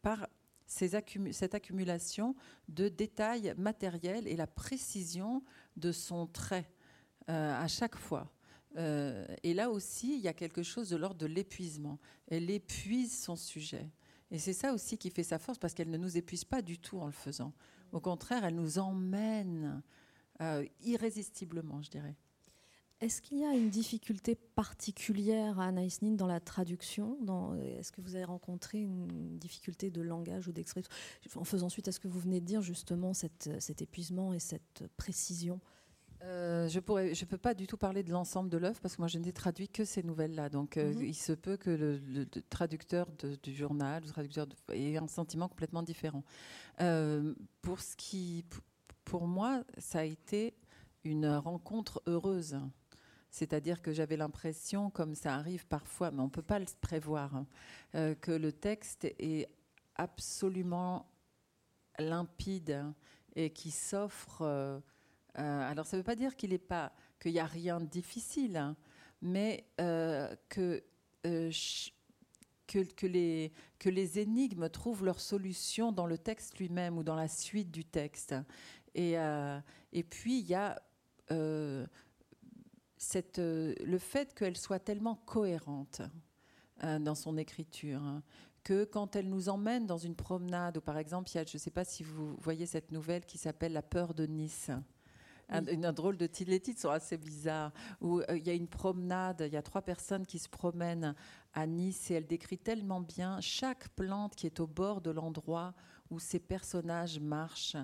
par ces cette accumulation de détails matériels et la précision de son trait euh, à chaque fois. Euh, et là aussi, il y a quelque chose de l'ordre de l'épuisement. Elle épuise son sujet. Et c'est ça aussi qui fait sa force, parce qu'elle ne nous épuise pas du tout en le faisant. Au contraire, elle nous emmène euh, irrésistiblement, je dirais. Est-ce qu'il y a une difficulté particulière à Anaïs Nin dans la traduction Est-ce que vous avez rencontré une difficulté de langage ou d'expression? En faisant suite à ce que vous venez de dire, justement, cet épuisement et cette précision euh, je ne je peux pas du tout parler de l'ensemble de l'œuvre parce que moi je n'ai traduit que ces nouvelles-là. Donc euh, mhm. il se peut que le, traducteur du journal, le traducteur ait un sentiment complètement différent. Euh, pour ce qui, pour moi, ça a été une rencontre heureuse. C'est-à-dire que j'avais l'impression, comme ça arrive parfois, mais on ne peut pas le prévoir, hein, que le texte est absolument limpide et qui s'offre euh, alors, ça ne veut pas dire qu'il n'y a rien de difficile, hein, mais euh, euh, que les énigmes trouvent leur solution dans le texte lui-même ou dans la suite du texte. Et, et puis, il y a cette, le fait qu'elle soit tellement cohérente dans son écriture. Hein, que quand elle nous emmène dans une promenade, ou par exemple, il y a, je ne sais pas si vous voyez cette nouvelle qui s'appelle La peur de Nice, un, une, drôle de titre. Les titres sont assez bizarres. Où euh, il y a une promenade, il y a trois personnes qui se promènent à Nice et elle décrit tellement bien chaque plante qui est au bord de l'endroit où ces personnages marchent,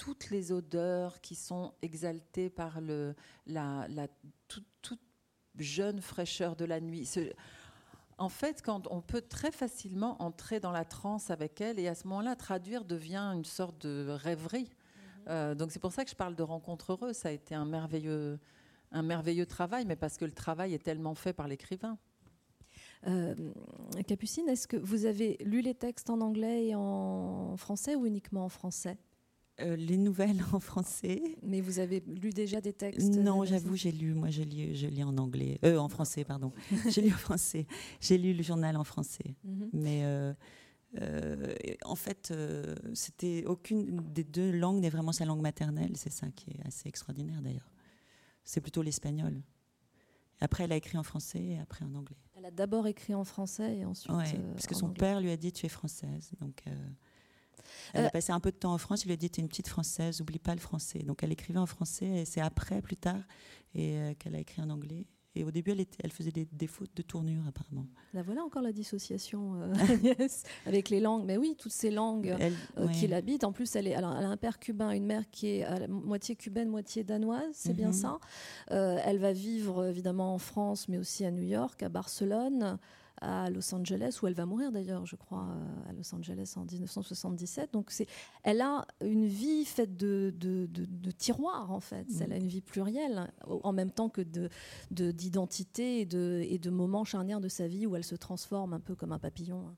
toutes les odeurs qui sont exaltées par le, la, la toute, jeune fraîcheur de la nuit. en fait, quand on peut très facilement entrer dans la transe avec elle et à ce moment-là, traduire devient une sorte de rêverie. Euh, donc c'est pour ça que je parle de rencontre heureuse. Ça a été un merveilleux, un merveilleux travail, mais parce que le travail est tellement fait par l'écrivain. Euh, Capucine, est-ce que vous avez lu les textes en anglais et en français ou uniquement en français? Euh, les nouvelles [laughs] en français. Mais vous avez lu déjà des textes Non, j'avoue, j'ai lu. Moi, je lis, je lis en anglais, euh, en français, pardon. [laughs] j'ai lu en français. J'ai lu le journal en français. Mhm. Mais euh, en fait, c'était aucune des deux langues n'est vraiment sa langue maternelle. C'est ça qui est assez extraordinaire d'ailleurs. C'est plutôt l'espagnol. Après, elle a écrit en français et après en anglais. Elle a d'abord écrit en français et ensuite. Oui, parce que son père lui a dit Tu es française. Donc, elle a passé un peu de temps en France. Il lui a dit Tu es une petite française, oublie pas le français. Donc, elle écrivait en français et c'est après, plus tard, et qu'elle a écrit en anglais. Et au début, elle, était, elle faisait des, des, fautes de tournure, apparemment. Là, voilà encore la dissociation euh, [laughs] avec les langues. Mais oui, toutes ces langues euh, qui l'habitent. En plus, elle, est, elle, a un père cubain, une mère qui est à moitié cubaine, moitié danoise, c'est bien mhm. ça. Euh, elle va vivre évidemment en France, mais aussi à New York, à Barcelone à Los Angeles, où elle va mourir d'ailleurs, je crois, euh, à Los Angeles en 1977. Donc c'est, elle a une vie faite de, de, de, tiroirs, en fait. Mm. Elle a une vie plurielle, en même temps que de, d'identité et de, et de moments charnières de sa vie où elle se transforme un peu comme un papillon.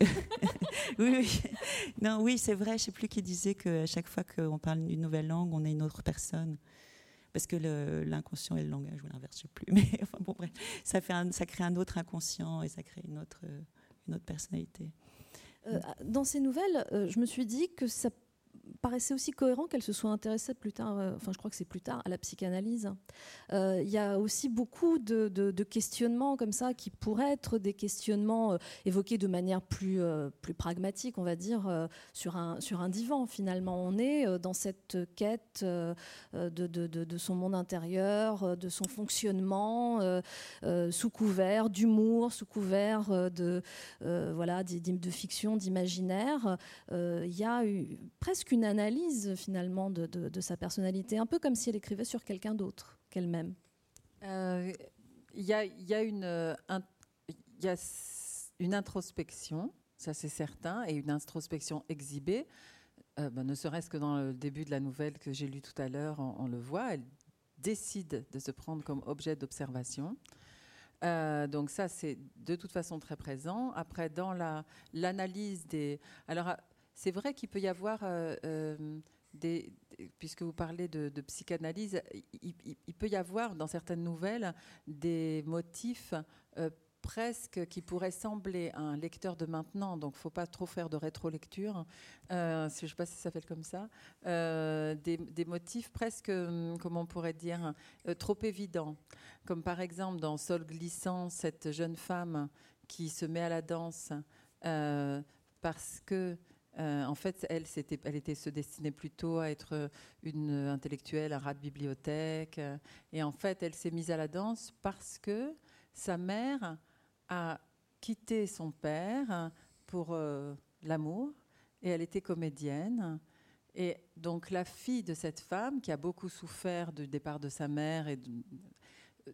[laughs] oui, oui. Non, oui, c'est vrai. Je ne sais plus qui disait qu'à chaque fois qu'on parle une nouvelle langue, on est une autre personne parce que l'inconscient et le langage, ou l'inverse, je sais plus. [laughs] Mais enfin, bon, bref, ça, fait ça crée un autre inconscient et ça crée une autre, une autre personnalité. Euh, dans ces nouvelles, euh, je me suis dit que ça paraissait aussi cohérent qu'elle se soit intéressée plus tard, euh, enfin je crois que c'est plus tard, à la psychanalyse. Euh, il y a aussi beaucoup de, questionnements comme ça qui pourraient être des questionnements euh, évoqués de manière plus, pragmatique, on va dire, sur, un, sur un divan finalement. On est dans cette quête de, son monde intérieur, de son fonctionnement, sous couvert d'humour, sous couvert de, voilà, de fiction, d'imaginaire. Il y a presque une analyse finalement de, sa personnalité, un peu comme si elle écrivait sur quelqu'un d'autre qu'elle-même. Il y, a, une, y a une introspection, ça c'est certain, et une introspection exhibée. Euh, ben, ne serait-ce que dans le début de la nouvelle que j'ai lue tout à l'heure, on, le voit, elle décide de se prendre comme objet d'observation. Euh, donc ça, c'est de toute façon très présent. Après, dans l'analyse des... Alors, c'est vrai qu'il peut y avoir euh, euh, puisque vous parlez de, psychanalyse, il, peut y avoir dans certaines nouvelles des motifs euh, presque qui pourraient sembler à un lecteur de maintenant, donc il ne faut pas trop faire de rétro-lecture, je ne sais pas si ça s'appelle comme ça, des, des, motifs presque, hum, comment on pourrait dire, trop évidents. Comme par exemple dans Sol glissant, cette jeune femme qui se met à la danse parce que euh, en fait, elle, était se destinait plutôt à être une intellectuelle, un rat de bibliothèque. Euh, et en fait, elle s'est mise à la danse parce que sa mère a quitté son père pour euh, l'amour et elle était comédienne. Et donc la fille de cette femme qui a beaucoup souffert du départ de sa mère et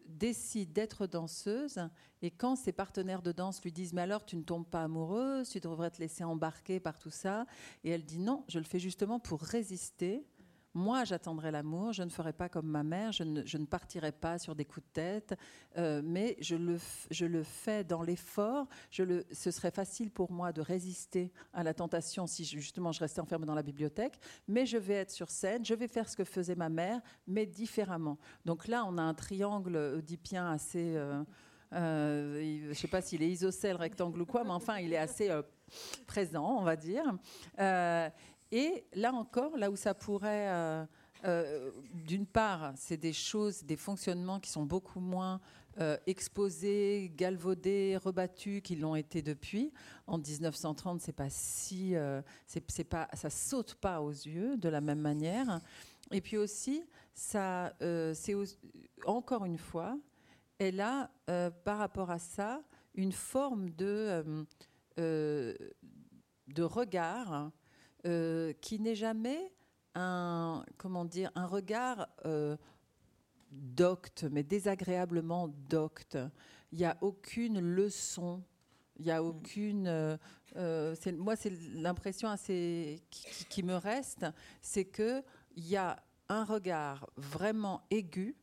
décide d'être danseuse et quand ses partenaires de danse lui disent mais alors tu ne tombes pas amoureuse, tu devrais te laisser embarquer par tout ça et elle dit non, je le fais justement pour résister moi, j'attendrai l'amour, je ne ferai pas comme ma mère, je ne, partirai pas sur des coups de tête, euh, mais je le, je le, fais dans l'effort. Ce serait facile pour moi de résister à la tentation si justement je restais enfermée dans la bibliothèque, mais je vais être sur scène, je vais faire ce que faisait ma mère, mais différemment. Donc là, on a un triangle oedipien assez... Euh, euh, je ne sais pas s'il est isocèle, rectangle ou quoi, mais enfin, il est assez présent, on va dire. Et là encore, là où ça pourrait, euh, euh, d'une part, c'est des choses, des fonctionnements qui sont beaucoup moins euh, exposés, galvaudés, rebattus qu'ils l'ont été depuis. En 1930, c'est pas si, c'est, pas, ça saute pas aux yeux de la même manière. Et puis aussi, ça, c'est encore une fois, elle a, par rapport à ça, une forme de de regard euh, qui n'est jamais un, comment dire, un regard euh, docte, mais désagréablement docte. Il n'y a aucune leçon, il n'y a aucune. Euh, moi, c'est l'impression assez qui, qui, me reste, c'est qu'il y a un regard vraiment aigu,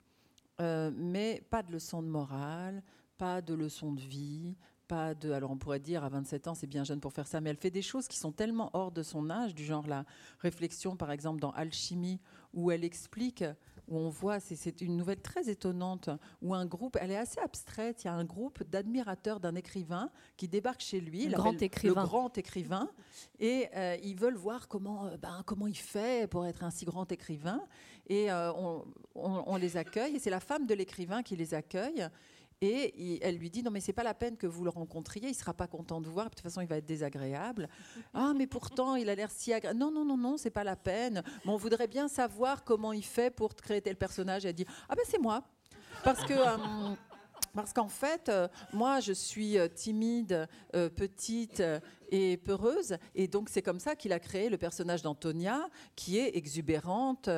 mais pas de leçon de morale, pas de leçon de vie, pas de. Alors on pourrait dire à 27 ans, c'est bien jeune pour faire ça, mais elle fait des choses qui sont tellement hors de son âge, du genre la réflexion, par exemple, dans Alchimie, où elle explique, où on voit, c'est une nouvelle très étonnante, où un groupe, elle est assez abstraite, il y a un groupe d'admirateurs d'un écrivain qui débarque chez lui, le grand écrivain. Le grand écrivain, et euh, ils veulent voir comment, euh, ben, comment il fait pour être un si grand écrivain. Et euh, on, on les accueille, et c'est la femme de l'écrivain qui les accueille. Et elle lui dit non mais c'est pas la peine que vous le rencontriez, il sera pas content de vous voir, de toute façon il va être désagréable. [laughs] ah mais pourtant il a l'air si agréable. Non non non non c'est pas la peine. Mais on voudrait bien savoir comment il fait pour créer tel personnage. elle dit ah ben c'est moi parce que euh, parce qu'en fait, euh, moi, je suis euh, timide, petite et peureuse, et donc c'est comme ça qu'il a créé le personnage d'Antonia, qui est exubérante,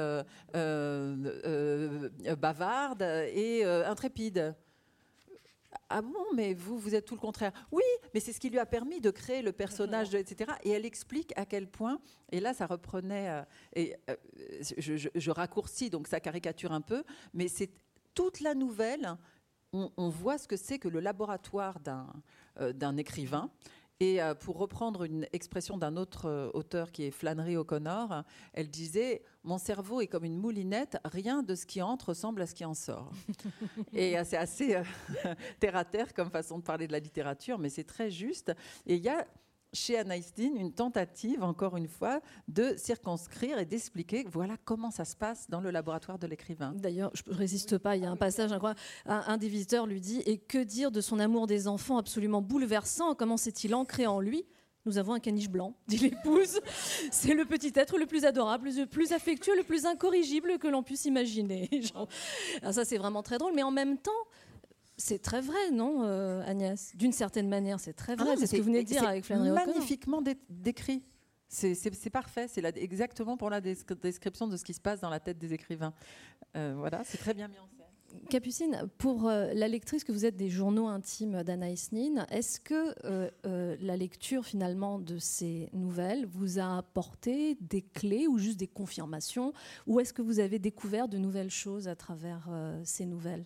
bavarde et intrépide. Ah bon, mais vous, vous êtes tout le contraire. Oui, mais c'est ce qui lui a permis de créer le personnage, etc. Et elle explique à quel point, et là ça reprenait, euh, et euh, je, raccourcis, donc ça caricature un peu, mais c'est toute la nouvelle, on, voit ce que c'est que le laboratoire d'un euh, écrivain. Et euh, pour reprendre une expression d'un autre euh, auteur qui est Flannery O'Connor, elle disait Mon cerveau est comme une moulinette, rien de ce qui entre ressemble à ce qui en sort. [laughs] et euh, c'est assez [laughs] terre à terre comme façon de parler de la littérature, mais c'est très juste. Et il y a chez Anaïs une tentative, encore une fois, de circonscrire et d'expliquer voilà comment ça se passe dans le laboratoire de l'écrivain. D'ailleurs, je ne résiste pas, il y a un passage. Un, des visiteurs lui dit Et que dire de son amour des enfants absolument bouleversant? Comment s'est-il ancré en lui? Nous avons un caniche blanc, [laughs] dit l'épouse. C'est le petit être le plus adorable, le plus affectueux, le plus incorrigible que l'on puisse imaginer. [laughs] Alors ça, c'est vraiment très drôle, mais en même temps, c'est très vrai, non, euh, Agnès? D'une certaine manière, c'est très vrai. Ah c'est ce que vous venez de dire avec Flannery Magnifiquement décrit. C'est parfait. C'est exactement pour la description de ce qui se passe dans la tête des écrivains. Euh, voilà, c'est très bien mis en scène. Capucine, pour euh, la lectrice que vous êtes des journaux intimes d'Anaïs Nin, est-ce que la lecture finalement de ces nouvelles vous a apporté des clés ou juste des confirmations? Ou est-ce que vous avez découvert de nouvelles choses à travers ces nouvelles?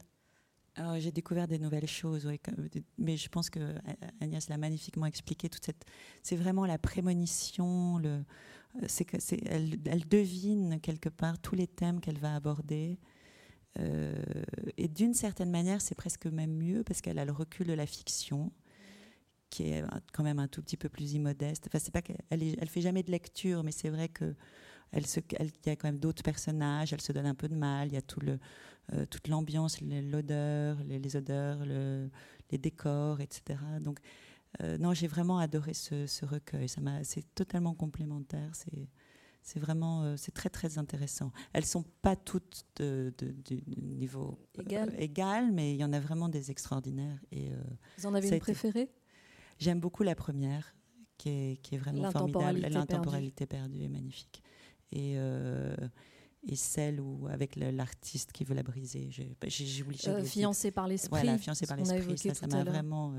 J'ai découvert des nouvelles choses, mais je pense que Agnès l'a magnifiquement expliqué. Toute cette, c'est vraiment la prémonition. C'est, elle, devine quelque part tous les thèmes qu'elle va aborder. Euh, et d'une certaine manière, c'est presque même mieux parce qu'elle a le recul de la fiction, qui est quand même un tout petit peu plus immodeste. Enfin, c'est pas elle fait jamais de lecture, mais c'est vrai que elle se, il y a quand même d'autres personnages. Elle se donne un peu de mal. Il y a tout le euh, toute l'ambiance, l'odeur, les, odeurs, les décors, etc. Donc, euh, non, j'ai vraiment adoré ce, recueil. Ça c'est totalement complémentaire. C'est, c'est vraiment, euh, c'est très très intéressant. Elles sont pas toutes de, du niveau égal. mais il y en a vraiment des extraordinaires. Et vous en avez une préférée? J'aime beaucoup la première, qui est, qui est vraiment formidable. L'intemporalité perdue est magnifique. Et, et celle où, avec l'artiste qui veut la briser. J'ai oublié. Euh, fiancé par l'esprit. Voilà, fiancé par l'esprit. Ça, ça m'a vraiment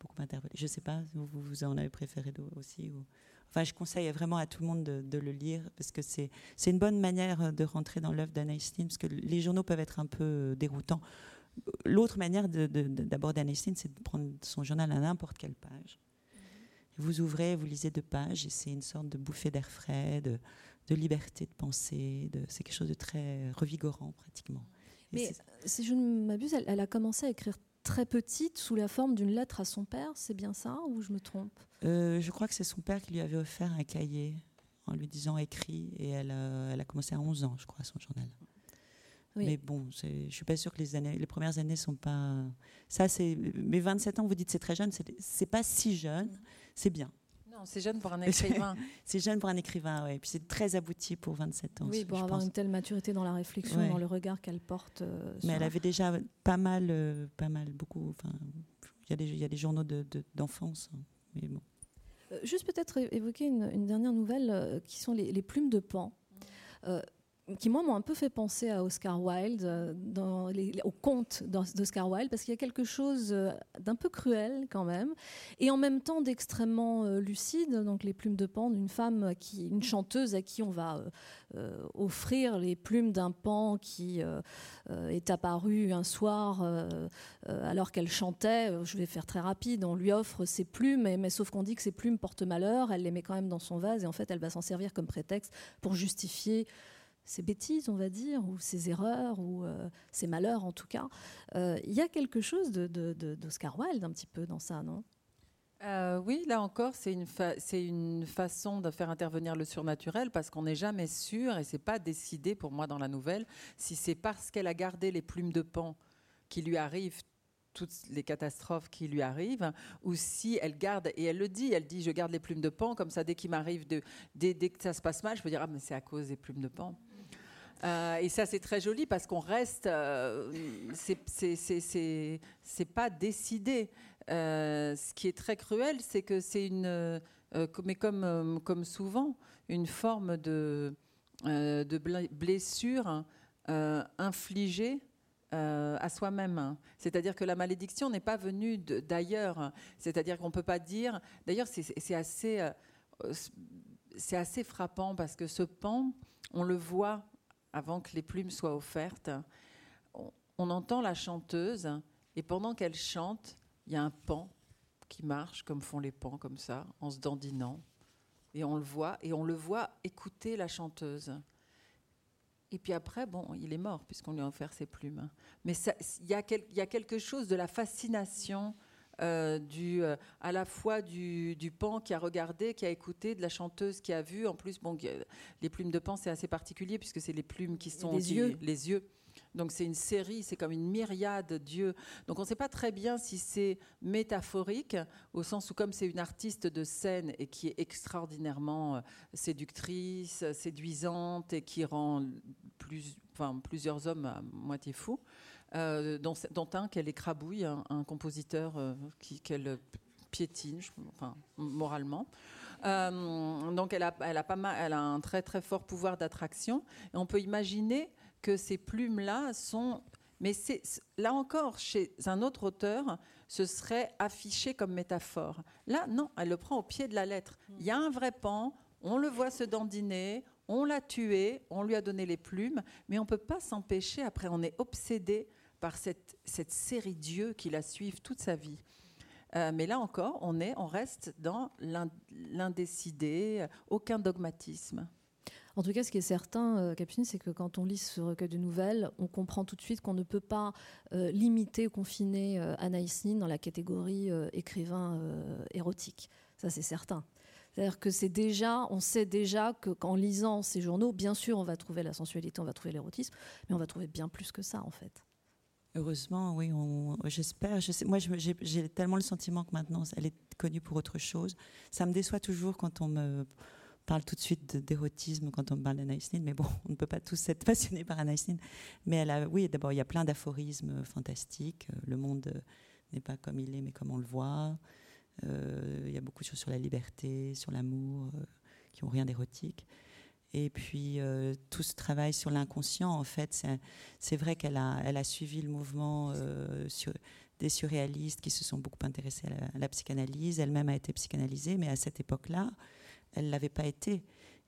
beaucoup interpellé. Je ne sais pas, vous, vous en avez préféré aussi ou... Enfin, je conseille vraiment à tout le monde de, le lire parce que c'est une bonne manière de rentrer dans l'œuvre d'Anaïs Nin parce que les journaux peuvent être un peu déroutants. L'autre manière d'aborder Anaïs Nin, c'est de prendre son journal à n'importe quelle page. Vous ouvrez, vous lisez deux pages et c'est une sorte de bouffée d'air frais, de, liberté de penser. C'est quelque chose de très revigorant pratiquement. Mais si je ne m'abuse, elle, a commencé à écrire très petite sous la forme d'une lettre à son père, c'est bien ça ou je me trompe? Euh, Je crois que c'est son père qui lui avait offert un cahier en lui disant écrit et elle a, elle a commencé à 11 ans, je crois, son journal. Mais bon, je suis pas sûre que les, années, les premières années sont pas. Ça, c'est. Mais 27 ans, vous dites c'est très jeune, c'est pas si jeune, c'est bien. Non, c'est jeune pour un écrivain. c'est jeune pour un écrivain, oui. Et puis c'est très abouti pour 27 ans. Oui, pour avoir une telle maturité dans la réflexion, dans le regard qu'elle porte. Euh, Mais elle avait déjà pas mal, euh, pas mal, beaucoup. Enfin, il y, y, a des journaux d'enfance. De, hein. Mais bon. Euh, juste peut-être évoquer une, dernière nouvelle qui sont les, plumes de pan qui moi m'ont un peu fait penser à Oscar Wilde, euh, au conte d'Oscar Wilde, parce qu'il y a quelque chose euh, d'un peu cruel quand même, et en même temps d'extrêmement euh, lucide. Donc les plumes de pan d'une femme, une chanteuse à qui on va offrir les plumes d'un pan qui est apparu un soir alors qu'elle chantait. Je vais faire très rapide. On lui offre ses plumes, mais, mais sauf qu'on dit que ses plumes portent malheur. Elle les met quand même dans son vase, et en fait elle va s'en servir comme prétexte pour justifier ces bêtises, on va dire, ou ces erreurs, ou euh, ces malheurs en tout cas. Euh, il y a quelque chose d'Oscar de, Wilde un petit peu dans ça, non? Euh, oui, là encore, c'est une, façon de faire intervenir le surnaturel parce qu'on n'est jamais sûr, et c'est pas décidé pour moi dans la nouvelle, si c'est parce qu'elle a gardé les plumes de pan qui lui arrivent toutes les catastrophes qui lui arrivent, ou si elle garde, et elle le dit, elle dit, je garde les plumes de pan, comme ça, dès qu'il m'arrive, dès, dès, que ça se passe mal, je peux dire, ah, mais c'est à cause des plumes de pan. Euh, et ça, c'est très joli parce qu'on reste. Euh, c'est pas décidé. Euh, ce qui est très cruel, c'est que c'est une. mais comme, souvent, une forme de, blessure infligée à soi-même. C'est-à-dire que la malédiction n'est pas venue d'ailleurs. C'est-à-dire qu'on ne peut pas dire. D'ailleurs, c'est assez, c'est assez frappant parce que ce pan, on le voit avant que les plumes soient offertes, on, entend la chanteuse et pendant qu'elle chante, il y a un pan qui marche comme font les pans comme ça, en se dandinant. Et on le voit, et on le voit écouter la chanteuse. Et puis après, bon, il est mort puisqu'on lui a offert ses plumes. Mais il y, y, a quelque chose de la fascination euh, du, euh, à la fois du, pan qui a regardé, qui a écouté, de la chanteuse qui a vu. En plus, bon, les plumes de pan, c'est assez particulier puisque c'est les plumes qui sont les yeux. Les yeux. Donc c'est une série, c'est comme une myriade d'yeux. Donc on ne sait pas très bien si c'est métaphorique, au sens où comme c'est une artiste de scène et qui est extraordinairement euh, séductrice, séduisante et qui rend plus, enfin, plusieurs hommes à moitié fous, euh, dont, un qu'elle écrabouille, un, compositeur euh, qu'elle piétine, enfin, moralement. Euh, donc elle a, elle, a pas mal, elle a un très très fort pouvoir d'attraction. On peut imaginer que ces plumes-là sont... Mais c'est, là encore, chez un autre auteur, ce serait affiché comme métaphore. Là, non, elle le prend au pied de la lettre. Il y a un vrai pan, on le voit se dandiner, on l'a tué, on lui a donné les plumes, mais on ne peut pas s'empêcher, après on est obsédé par cette, série d'yeux qui la suivent toute sa vie. Euh, mais là encore, on, est, on reste dans l'indécidé, aucun dogmatisme. En tout cas, ce qui est certain, euh, Capucine, c'est que quand on lit ce recueil de nouvelles, on comprend tout de suite qu'on ne peut pas euh, limiter ou confiner Anaïs Nin dans la catégorie écrivain érotique. Ça, c'est certain. C'est-à-dire que c'est déjà, on sait déjà qu'en lisant ces journaux, bien sûr, on va trouver la sensualité, on va trouver l'érotisme, mais on va trouver bien plus que ça, en fait. Heureusement, oui, j'espère. Moi, j'ai tellement le sentiment que maintenant, elle est connue pour autre chose. Ça me déçoit toujours quand on me parle tout de suite d'érotisme quand on me parle d'Anaïs Nin, mais bon, on ne peut pas tous être passionnés par Anaïs Nin. Mais elle a, oui, d'abord, il y a plein d'aphorismes fantastiques. Le monde n'est pas comme il est, mais comme on le voit. Euh, il y a beaucoup de choses sur la liberté, sur l'amour, euh, qui n'ont rien d'érotique. Et puis tout ce travail sur l'inconscient, en fait, c'est vrai qu'elle a, suivi le mouvement sur, des surréalistes qui se sont beaucoup intéressés à la, psychanalyse. Elle-même a été psychanalysée, mais à cette époque-là, elle ne l'avait pas été.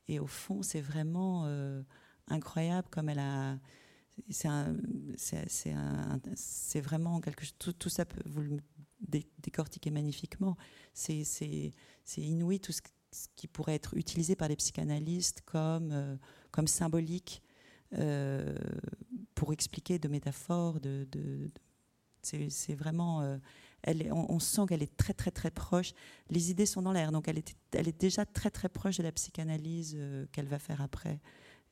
Et au fond, c'est vraiment incroyable comme elle a c'est vraiment quelque chose. Tout, ça, peut, vous le décortiquer magnifiquement. C'est inouï tout ce, qui pourrait être utilisé par les psychanalystes comme, euh, comme symbolique euh, pour expliquer de métaphores. C'est vraiment. Euh, est, on, sent qu'elle est très très très proche. Les idées sont dans l'air, donc elle, était, elle est déjà très très proche de la psychanalyse qu'elle va faire après.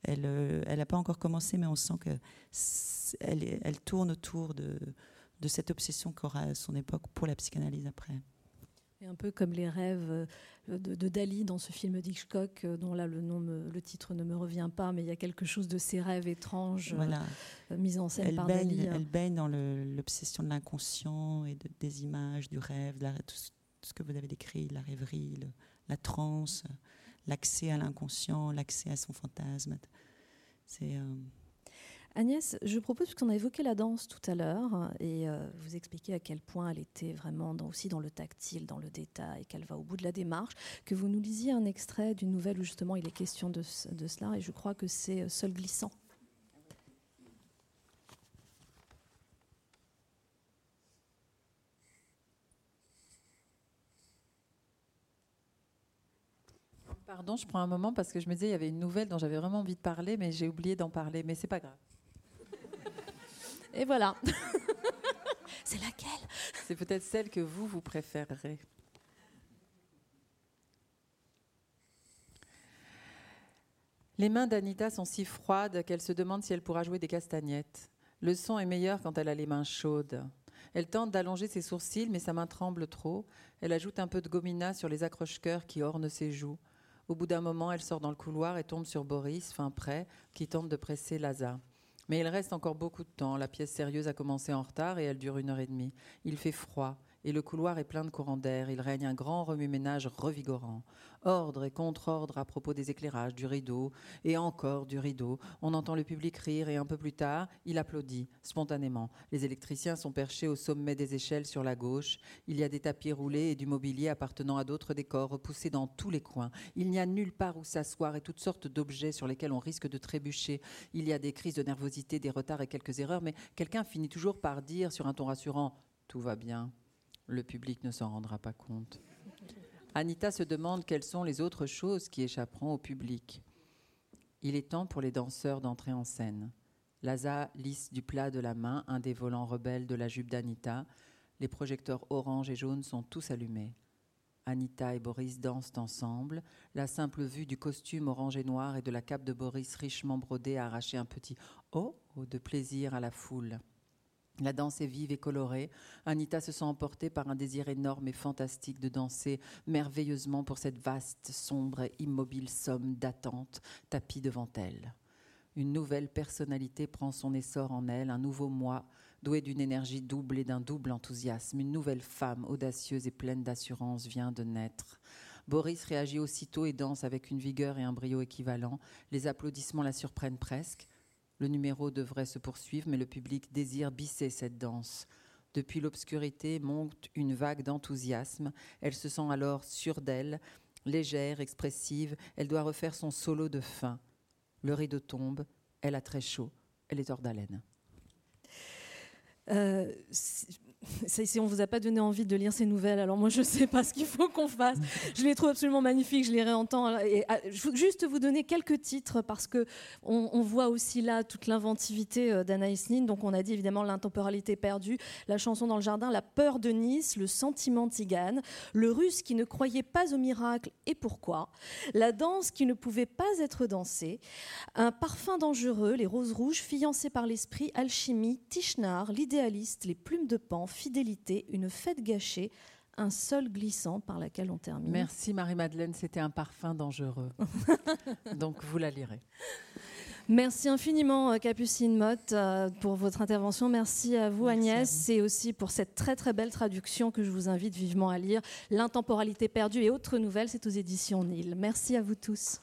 Elle n'a pas encore commencé, mais on sent qu'elle elle tourne autour de, de cette obsession qu'aura son époque pour la psychanalyse après. Et un peu comme les rêves euh, de, Dali dans ce film d'Hitchcock, euh, dont là le, nom le titre ne me revient pas, mais il y a quelque chose de ces rêves étranges voilà. mis en scène elle par baigne, Dali. Elle baigne dans l'obsession de l'inconscient et des images, du rêve, tout, ce que vous avez décrit, la rêverie, la transe l'accès à l'inconscient, l'accès à son fantasme. C'est. Euh, Agnès, je propose, puisqu'on a évoqué la danse tout à l'heure, et euh, vous expliquez à quel point elle était vraiment aussi dans le tactile, dans le détail, qu'elle va au bout de la démarche, que vous nous lisiez un extrait d'une nouvelle où justement il est question de, de cela, et je crois que c'est euh, Seul glissant. Pardon, je prends un moment parce que je me disais il y avait une nouvelle dont j'avais vraiment envie de parler, mais j'ai oublié d'en parler. Mais c'est pas grave. Et voilà. [laughs] c'est laquelle? C'est peut-être celle que vous, vous préférerez. Les mains d'Anita sont si froides qu'elle se demande si elle pourra jouer des castagnettes. Le son est meilleur quand elle a les mains chaudes. Elle tente d'allonger ses sourcils, mais sa main tremble trop. Elle ajoute un peu de gomina sur les accroche-coeurs qui ornent ses joues. Au bout d'un moment, elle sort dans le couloir et tombe sur Boris, fin prêt, qui tente de presser Laza. Mais il reste encore beaucoup de temps. La pièce sérieuse a commencé en retard et elle dure une heure et demie. Il fait froid et le couloir est plein de courants d'air. Il règne un grand remue-ménage revigorant. Ordre et contre-ordre à propos des éclairages, du rideau, et encore du rideau. On entend le public rire et un peu plus tard, il applaudit, spontanément. Les électriciens sont perchés au sommet des échelles sur la gauche. Il y a des tapis roulés et du mobilier appartenant à d'autres décors repoussés dans tous les coins. Il n'y a nulle part où s'asseoir et toutes sortes d'objets sur lesquels on risque de trébucher. Il y a des crises de nervosité, des retards et quelques erreurs, mais quelqu'un finit toujours par dire sur un ton rassurant Tout va bien. Le public ne s'en rendra pas compte. Anita se demande quelles sont les autres choses qui échapperont au public. Il est temps pour les danseurs d'entrer en scène. Laza lisse du plat de la main un des volants rebelles de la jupe d'Anita. Les projecteurs orange et jaune sont tous allumés. Anita et Boris dansent ensemble. La simple vue du costume orange et noir et de la cape de Boris richement brodée a arraché un petit oh de plaisir à la foule. La danse est vive et colorée. Anita se sent emportée par un désir énorme et fantastique de danser merveilleusement pour cette vaste, sombre et immobile somme d'attente tapis devant elle. Une nouvelle personnalité prend son essor en elle, un nouveau moi, doué d'une énergie double et d'un double enthousiasme. Une nouvelle femme, audacieuse et pleine d'assurance, vient de naître. Boris réagit aussitôt et danse avec une vigueur et un brio équivalents. Les applaudissements la surprennent presque. Le numéro devrait se poursuivre, mais le public désire bisser cette danse. Depuis l'obscurité monte une vague d'enthousiasme. Elle se sent alors sûre d'elle, légère, expressive. Elle doit refaire son solo de fin. Le rideau tombe. Elle a très chaud. Elle est hors d'haleine. Euh, si on vous a pas donné envie de lire ces nouvelles, alors moi je sais pas ce qu'il faut qu'on fasse. Je les trouve absolument magnifiques, je les réentends. Et ah, juste vous donner quelques titres parce que on, voit aussi là toute l'inventivité euh, d'Anaïs Nin. Donc on a dit évidemment l'intemporalité perdue, la chanson dans le jardin, la peur de Nice, le sentiment tigane, le russe qui ne croyait pas au miracle et pourquoi, la danse qui ne pouvait pas être dansée, un parfum dangereux, les roses rouges, fiancées par l'esprit, alchimie, Tischnar, l'idéaliste, les plumes de pan, fidélité, une fête gâchée, un sol glissant par laquelle on termine. Merci Marie-Madeleine, c'était un parfum dangereux. [laughs] Donc vous la lirez. Merci infiniment euh, Capucine Motte euh, pour votre intervention. Merci à vous Agnès et aussi pour cette très très belle traduction que je vous invite vivement à lire. L'intemporalité perdue et autres nouvelles, c'est aux éditions Nil. Merci à vous tous.